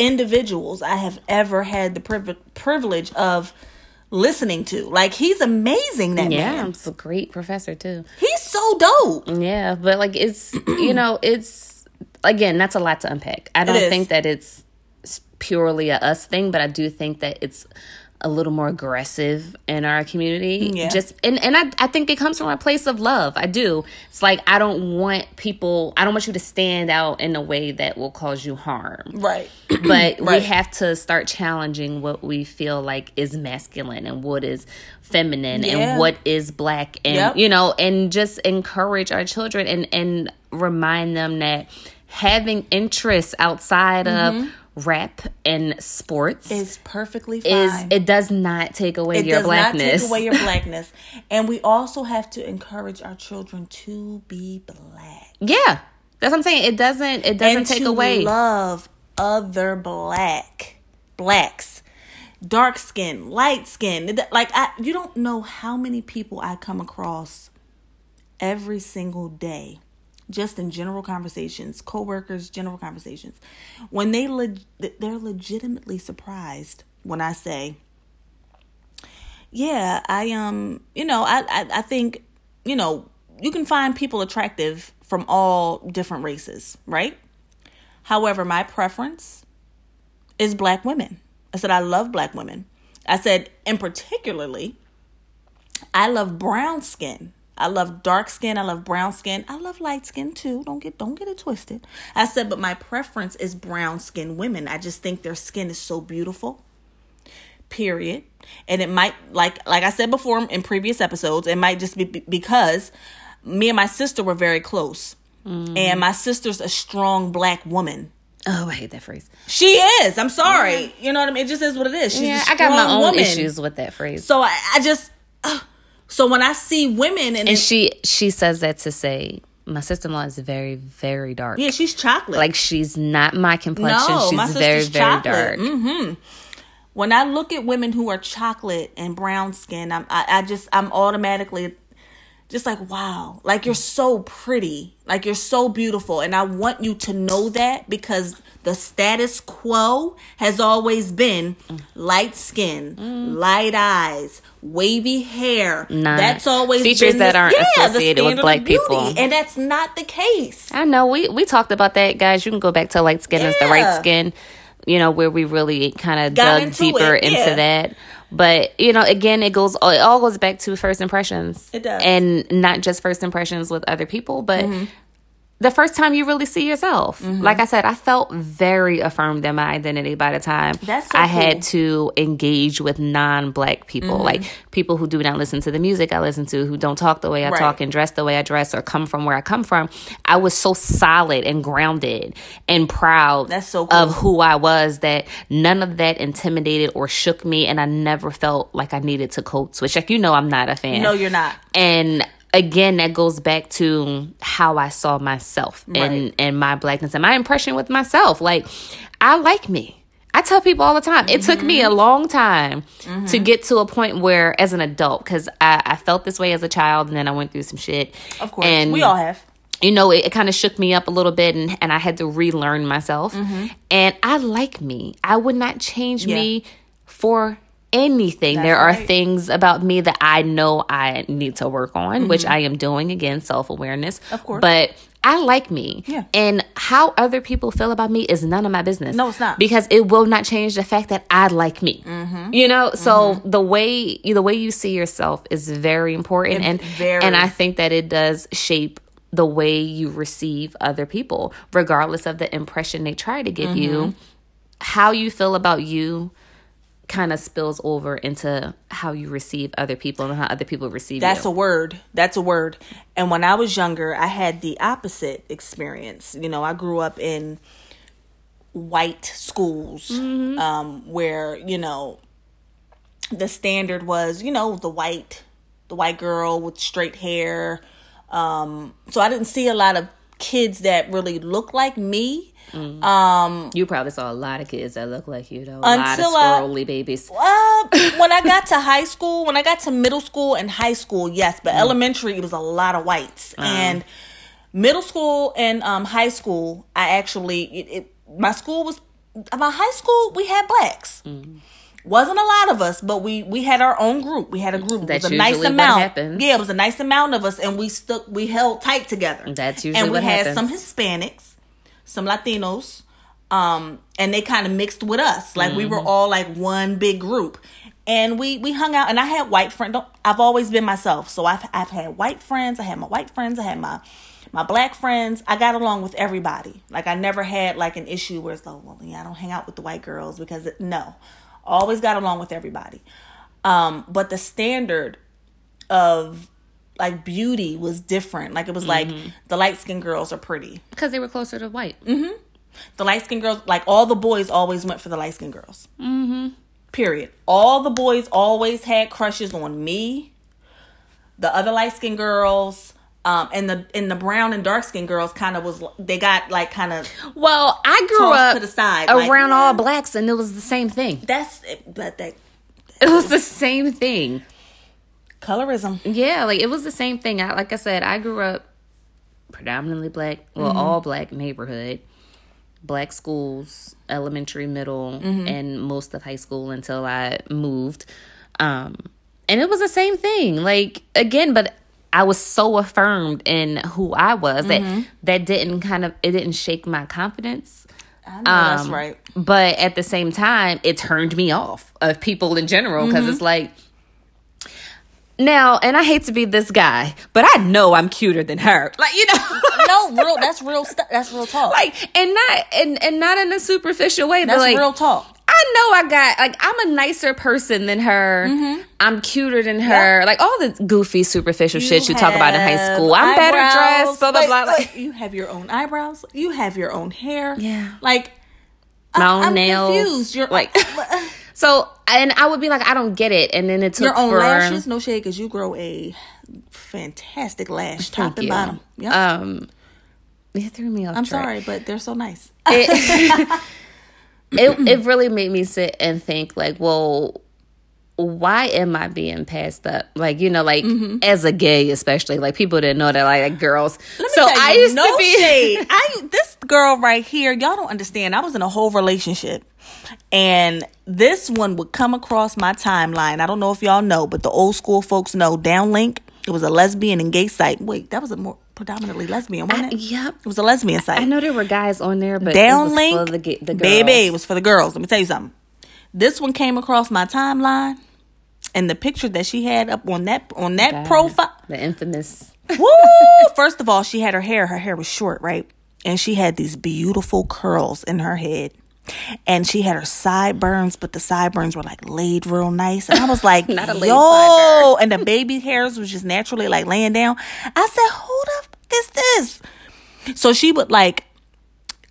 individuals I have ever had the priv- privilege of listening to. Like he's amazing that Yeah. man. It's a great professor too. He's so dope. Yeah, but like it's you know it's again that's a lot to unpack. I don't think that it's purely a us thing, but I do think that it's a little more aggressive in our community. Yeah. Just and and I I think it comes from a place of love. I do. It's like I don't want people. I don't want you to stand out in a way that will cause you harm. Right. but we have to start challenging what we feel like is masculine and what is feminine Yeah. and what is black and Yep. you know and just encourage our children and and remind them that having interests outside of mm-hmm. Rap and sports Is perfectly is fine. it does not take away it your does blackness not take away your blackness. and we also have to encourage our children to be black. yeah that's what i'm saying it doesn't it doesn't and take away love other black blacks dark skin light skin like i you don't know how many people i come across every single day just in general conversations coworkers general conversations when they leg- they're legitimately surprised when i say yeah i um you know I, I i think you know you can find people attractive from all different races right? However my preference is black women. I said i love black women. I said in particularly i love brown skin i love dark skin i love brown skin i love light skin too don't get don't get it twisted. I said but my preference is brown skin women i just think their skin is so beautiful period. And it might like like i said before in previous episodes it might just be be- because me and my sister were very close. And my sister's a strong black woman. Oh i hate that phrase. She is i'm sorry. You know what i mean? It just is what it is. She's yeah i got my own woman. issues with that phrase. So i, I just uh, so when i see women and, and she she says that to say my sister-in-law is very very dark. Yeah she's chocolate. Like she's not my complexion. No, she's my very sister's very chocolate. dark. Mm-hmm. When I look at women who are chocolate and brown skin, I'm, I, I just, I'm automatically just like, wow, like you're so pretty, like you're so beautiful. And I want you to know that because The status quo has always been light skin, light eyes, wavy hair. Nah. That's always Features been that the, aren't yeah, associated with black people. and that's not the case. I know we we talked about that, guys. You can go back to light skin as the right skin. You know where we really kind of dug into deeper it, into yeah. that. But you know, again, it goes. It all goes back to first impressions. It does. and not just first impressions with other people, but Mm-hmm. The first time you really see yourself. Like I said, I felt very affirmed in my identity by the time so I cool. Mm-hmm. had to engage with non-black people, like people who do not listen to the music I listen to, who don't talk the way I Right. talk and dress the way I dress or come from where I come from. I was so solid and grounded and proud so cool. of who I was that none of that intimidated or shook me, and I never felt like I needed to code switch. Like you know, I'm not a fan. No, you're not. And again, that goes back to how I saw myself and Right. and my blackness and my impression with myself. Like I like me. I tell people all the time. It took me Mm-hmm. a long time to get to a point where, as an adult, because I, I felt this way as a child, and then I went through some shit. Of course, and we all have. you know, it, it kind of shook me up a little bit and, and I had to relearn myself. And I like me. I would not change Mm-hmm. Yeah. me for anything. That's there are right. things about me that I know I need to work on, which I am doing again, self awareness. Mm-hmm. Of course. But I like me. Yeah. And how other people feel about me is none of my business. No, it's not. Because it will not change the fact that I like me. Mm-hmm. You know, so the way the way you see yourself is very important It- and very. and I think that it does shape the way you receive other people, regardless of the impression they try to give Mm-hmm. you. How you feel about you kind of spills over into how you receive other people and how other people receive you. That's you. a word. That's a word. And when I was younger, I had the opposite experience. You know, I grew up in white schools um, where, you know, the standard was, you know, the white the white girl with straight hair. Um, so I didn't see a lot of kids that really look like me. Um, you probably saw a lot of kids that look like you, though. A Until lot I- of squirrely babies. Uh, when I got to high school, when I got to middle school and high school, yes, but elementary it was a lot of whites. And middle school and um, high school, I actually it, it my school was my high school we had blacks. Wasn't a lot of us, but we we had our own group. We had a group. That's it was a nice amount. Yeah, it was a nice amount of us, and we stuck. We held tight together. That's usually and we had happens. some Hispanics, some Latinos, um, and they kind of mixed with us. Like we Mm-hmm. were all like one big group, and we we hung out. And I had white friends. I've always been myself, so I've I've had white friends. I had my white friends. I had my my black friends. I got along with everybody. Like I never had like an issue where it's like, well, yeah, I don't hang out with the white girls because it, no, always got along with everybody. Um, but the standard of like beauty was different. Like it was like Mm-hmm. the light skinned girls are pretty. Because they were closer to white. Mm-hmm. The light skinned girls, like all the boys always went for the light skinned girls. Mm-hmm. Period. All the boys always had crushes on me, the other light skinned girls, um, and the and the brown and dark skinned girls kind of was they got like kind of Well, I grew up to the side, around like, all blacks, and it was the same thing. that's but that It was the same thing. colorism. Yeah, like it was the same thing. I like I said, I grew up predominantly black, well, Mm-hmm. all black neighborhood, black schools, elementary, middle, Mm-hmm. and most of high school until I moved. Um, and it was the same thing. Like again, but I was so affirmed in who I was Mm-hmm. that that didn't kind of it didn't shake my confidence. I know that's Um, right. But at the same time, it turned me off of people in general because Mm-hmm. it's like now, and I hate to be this guy, but I know I'm cuter than her. Like you know, no, real. That's real. Stu- that's real talk. like and not and and not in a superficial way. that's but like real talk. I know I got like I'm a nicer person than her. Mm-hmm. I'm cuter than her. Like all the goofy superficial shit you talk about in high school. I'm better dressed. Blah blah blah. Like, you have your own eyebrows. You have your own hair. Yeah. Like my I- own I'm nails. Confused. Your like so, and I would be like, I don't get it. And then it took your own for, lashes. No shade, because you grow a fantastic lash, top and you. bottom. Yeah. Um, it threw me off. I'm track. sorry, but they're so nice. it, it it really made me sit and think like well why am I being passed up? Like, you know, like Mm-hmm. as a gay, especially, like people didn't know that, like, like girls. so I used no to be. shade. I this girl right here, y'all don't understand. I was in a whole relationship, and this one would come across my timeline. I don't know if y'all know, but the old school folks know. Downelink, it was a lesbian and gay site. Wait, that was a more predominantly lesbian, wasn't it? Yep. It was a lesbian site. I know there were guys on there, but Downelink, it was for the, the girls. baby, it was for the girls. Let me tell you something. This one came across my timeline, and the picture that she had up on that on that God, profile. The infamous. Woo! First of all, she had her hair. Her hair was short, right? And she had these beautiful curls in her head. And she had her sideburns, but the sideburns were like laid real nice. And I was like, Not a yo. sideburn. And the baby hairs was just naturally like laying down. I said, who the is this? So she would like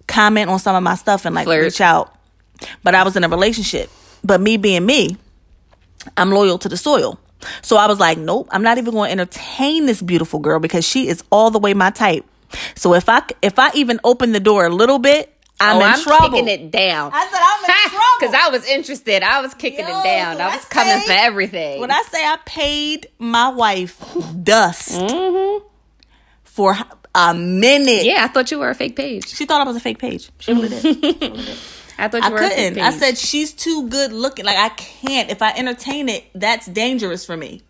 comment on some of my stuff and like Flirt. reach out. But I was in a relationship. But me being me, I'm loyal to the soil. So I was like, nope, I'm not even going to entertain this beautiful girl because she is all the way my type. So if I if I even open the door a little bit, I'm oh, in I'm trouble. kicking it down. I said I'm in trouble. Because I was interested. I was kicking Yo, it down. so I I was coming say- for everything. When I say I paid my wife dust Mm-hmm. For a minute, yeah, I thought you were a fake page. she thought I was a fake page. She really did. I thought you I were a fake couldn't. page. I said she's too good looking. Like I can't. If I entertain it, that's dangerous for me.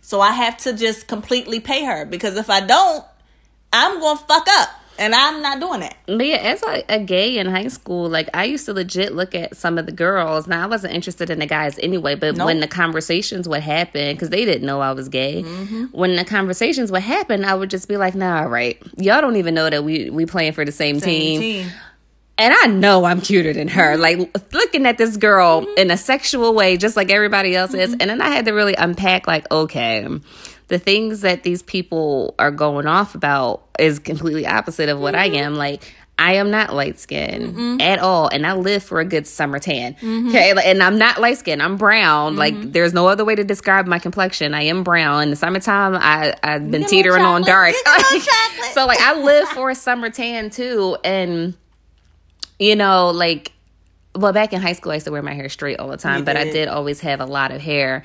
So I have to just completely pay her because if I don't, I'm gonna fuck up, and I'm not doing that. But yeah, as a, a gay in high school, like I used to legit look at some of the girls. Now I wasn't interested in the guys anyway, but Nope. when the conversations would happen, because they didn't know I was gay, Mm-hmm. when the conversations would happen, I would just be like, "Nah, all right, y'all don't even know that we we playing for the same, team. Team. And I know I'm cuter than her. Mm-hmm. Like looking at this girl mm-hmm. in a sexual way, just like everybody else is. Mm-hmm. And then I had to really unpack, like, okay, the things that these people are going off about is completely opposite of what I mm-hmm. am. Like, I am not light skinned mm-hmm. at all, and I live for a good summer tan. Mm-hmm. Okay, Like, and I'm not light skinned. I'm brown. Like, there's no other way to describe my complexion. I am brown. In the summertime, I I've been Get a little teetering on dark. chocolate. Get a little chocolate. so like, I live for a summer tan too, and you know, like, well, back in high school, I used to wear my hair straight all the time, You but I did. did always have a lot of hair,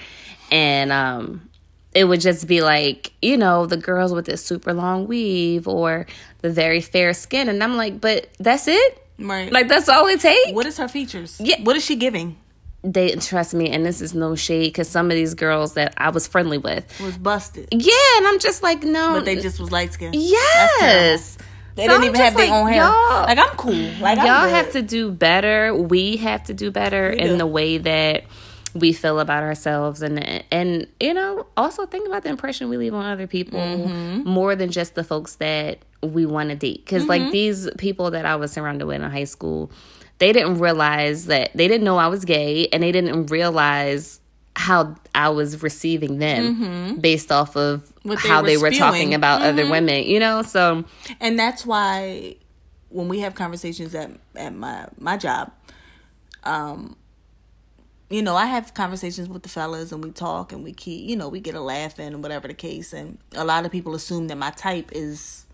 and um, it would just be like, you know, the girls with this super long weave or the very fair skin, and I'm like, but that's it. Right. Like that's all it takes. what is her features? Yeah. What is she giving? They trust me, and this is no shade because some of these girls that I was friendly with, Was busted, yeah, and I'm just like, no, but they just was light skinned. yes. They So didn't I'm even have their own hair. Like I'm cool. Like y'all have to do better. We have to do better in the way that we feel about ourselves and and you know also think about the impression we leave on other people Mm-hmm. more than just the folks that we want to date because like these people that i was surrounded with in high school they didn't realize that they didn't know i was gay and they didn't realize how i was receiving them based off of Mm-hmm. They how were they were talking spewing. about other women you know so and that's why when we have conversations at at my my job um you know i have conversations with the fellas and we talk and we keep you know we get a laugh in and whatever the case. And a lot of people assume that my type is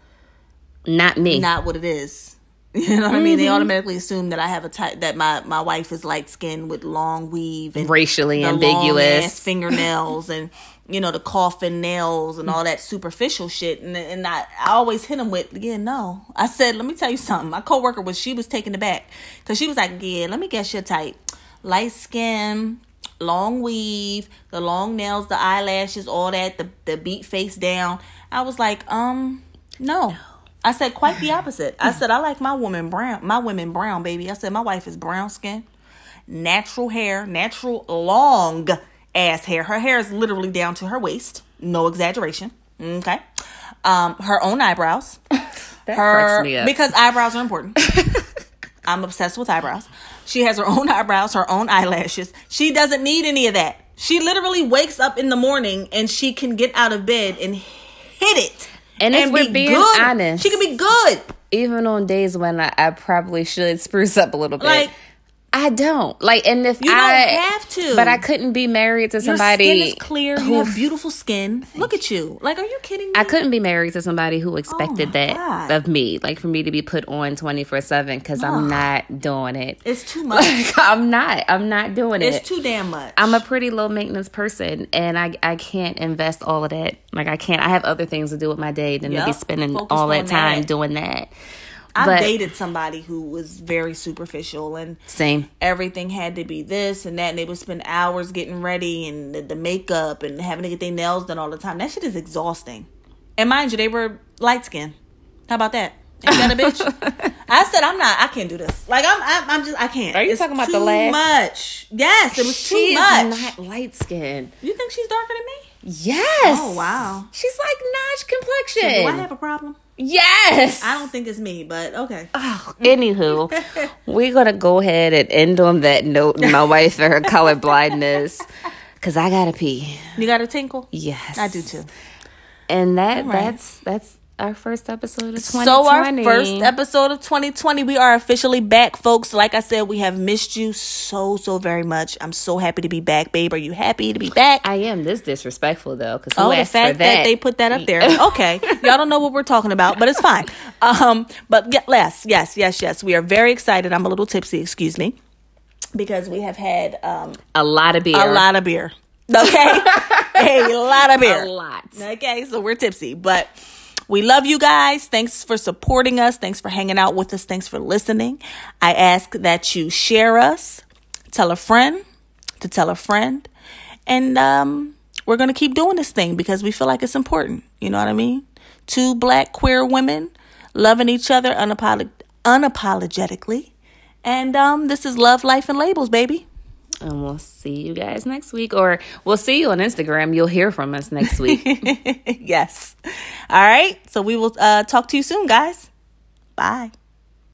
not me. not what it is. You know what i mean? They mm-hmm. automatically assume that i have a type that my my wife is light skinned with long weave and racially ambiguous. fingernails and you know the coffin nails and all that superficial shit. And and I, I always hit them with yeah no. I said let me tell you something. My coworker was she was taken aback because she was like yeah let me guess your type light skin long weave the long nails the eyelashes all that the the beat face down I was like um no. I said quite the opposite. I said I like my woman brown, my women brown, baby. I said my wife is brown skin, natural hair, natural long ass hair. Her hair is literally down to her waist. No exaggeration. Okay. Um, her own eyebrows. that Her cracks me up because eyebrows are important. I'm obsessed with eyebrows. She has her own eyebrows, her own eyelashes. She doesn't need any of that. She literally wakes up in the morning and she can get out of bed and hit it. And if we're be being good. honest- she can be good. even on days when I, I probably should spruce up a little bit. Like I don't like, and if You I don't have to. but I couldn't be married to somebody. Your skin is clear. who You have beautiful skin. Look at you. Like, are you kidding me? I couldn't be married to somebody who expected oh my that God. of me, like for me to be put on twenty four seven because I'm not doing it. It's too much. Like I'm not. I'm not doing it. it's too damn much. I'm a pretty low maintenance person, and I I can't invest all of that. Like I can't. I have other things to do with my day than to be spending Focused all that time that. doing that. I but- dated somebody who was very superficial and Same. everything had to be this and that, and they would spend hours getting ready and the, the makeup and having to get their nails done all the time. That shit is exhausting. And mind you, they were light skinned. How about that? Ain't that a bitch? I said I'm not. I can't do this. Like I'm. I'm, I'm just. I can't. Are you It's talking about too the last- much? Yes, it was She too is much. not light skinned. you think she's darker than me? Yes. Oh, wow. She's like Notch complexion. Do I have a problem? Yes. I don't think it's me, but okay. Oh, anywho, we're gonna go ahead and end on that note. My wife and her color blindness, because I gotta pee. You got a tinkle? Yes, I do too. And that right. that's that's our first episode of 2020. So our first episode of 2020, we are officially back, folks. Like I said, we have missed you so so very much. I'm so happy to be back, babe. Are you happy to be back? I am this disrespectful though, because Oh, the fact that? they put that up there. Okay, y'all don't know what we're talking about, but it's fine. Um, but yes, yes, yes, yes. We are very excited. I'm a little tipsy, excuse me, because we have had um a lot of beer, a lot of beer. Okay, a lot of beer. a lot. Okay, so we're tipsy, but we love you guys. Thanks for supporting us. Thanks for hanging out with us. Thanks for listening. I ask that you share us, tell a friend to tell a friend, and um, we're going to keep doing this thing because we feel like it's important. You know what I mean? Two black queer women loving each other unapolog- unapologetically. And um, this is Love, Life, and Labels, baby. And we'll see you guys next week, or we'll see you on Instagram. You'll hear from us next week. yes. All right. So we will uh, talk to you soon, guys. Bye.